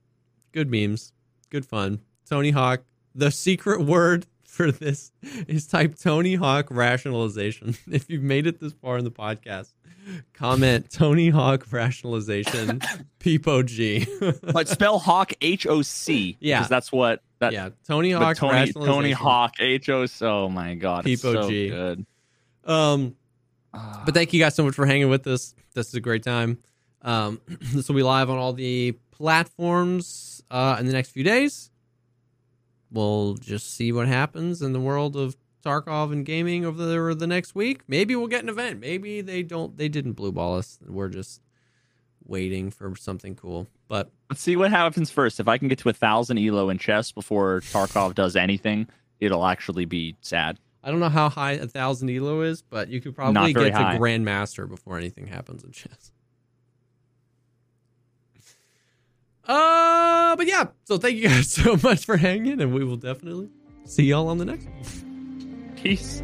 Good memes. Good fun. Tony Hawk. The secret word for this is type Tony Hawk rationalization. If you've made it this far in the podcast, comment Tony Hawk rationalization Peepo G. But spell Hawk H O C. Yeah. because that's what that. yeah, Tony Hawk Tony rationalization. Tony Hawk H O C. Oh my god, it's Peepo so good. Um, But thank you guys so much for hanging with us. This is a great time. Um, this will be live on all the platforms uh, in the next few days. We'll just see what happens in the world of Tarkov and gaming over the, the next week. Maybe we'll get an event. Maybe they don't. They didn't blue ball us. We're just waiting for something cool. But Let's see what happens first. If I can get to a thousand elo in chess before Tarkov does anything, it'll actually be sad. I don't know how high a thousand elo is, but you could probably get to grandmaster before anything happens in chess. Uh, but yeah. So thank you guys so much for hanging, and we will definitely see y'all on the next one. Peace.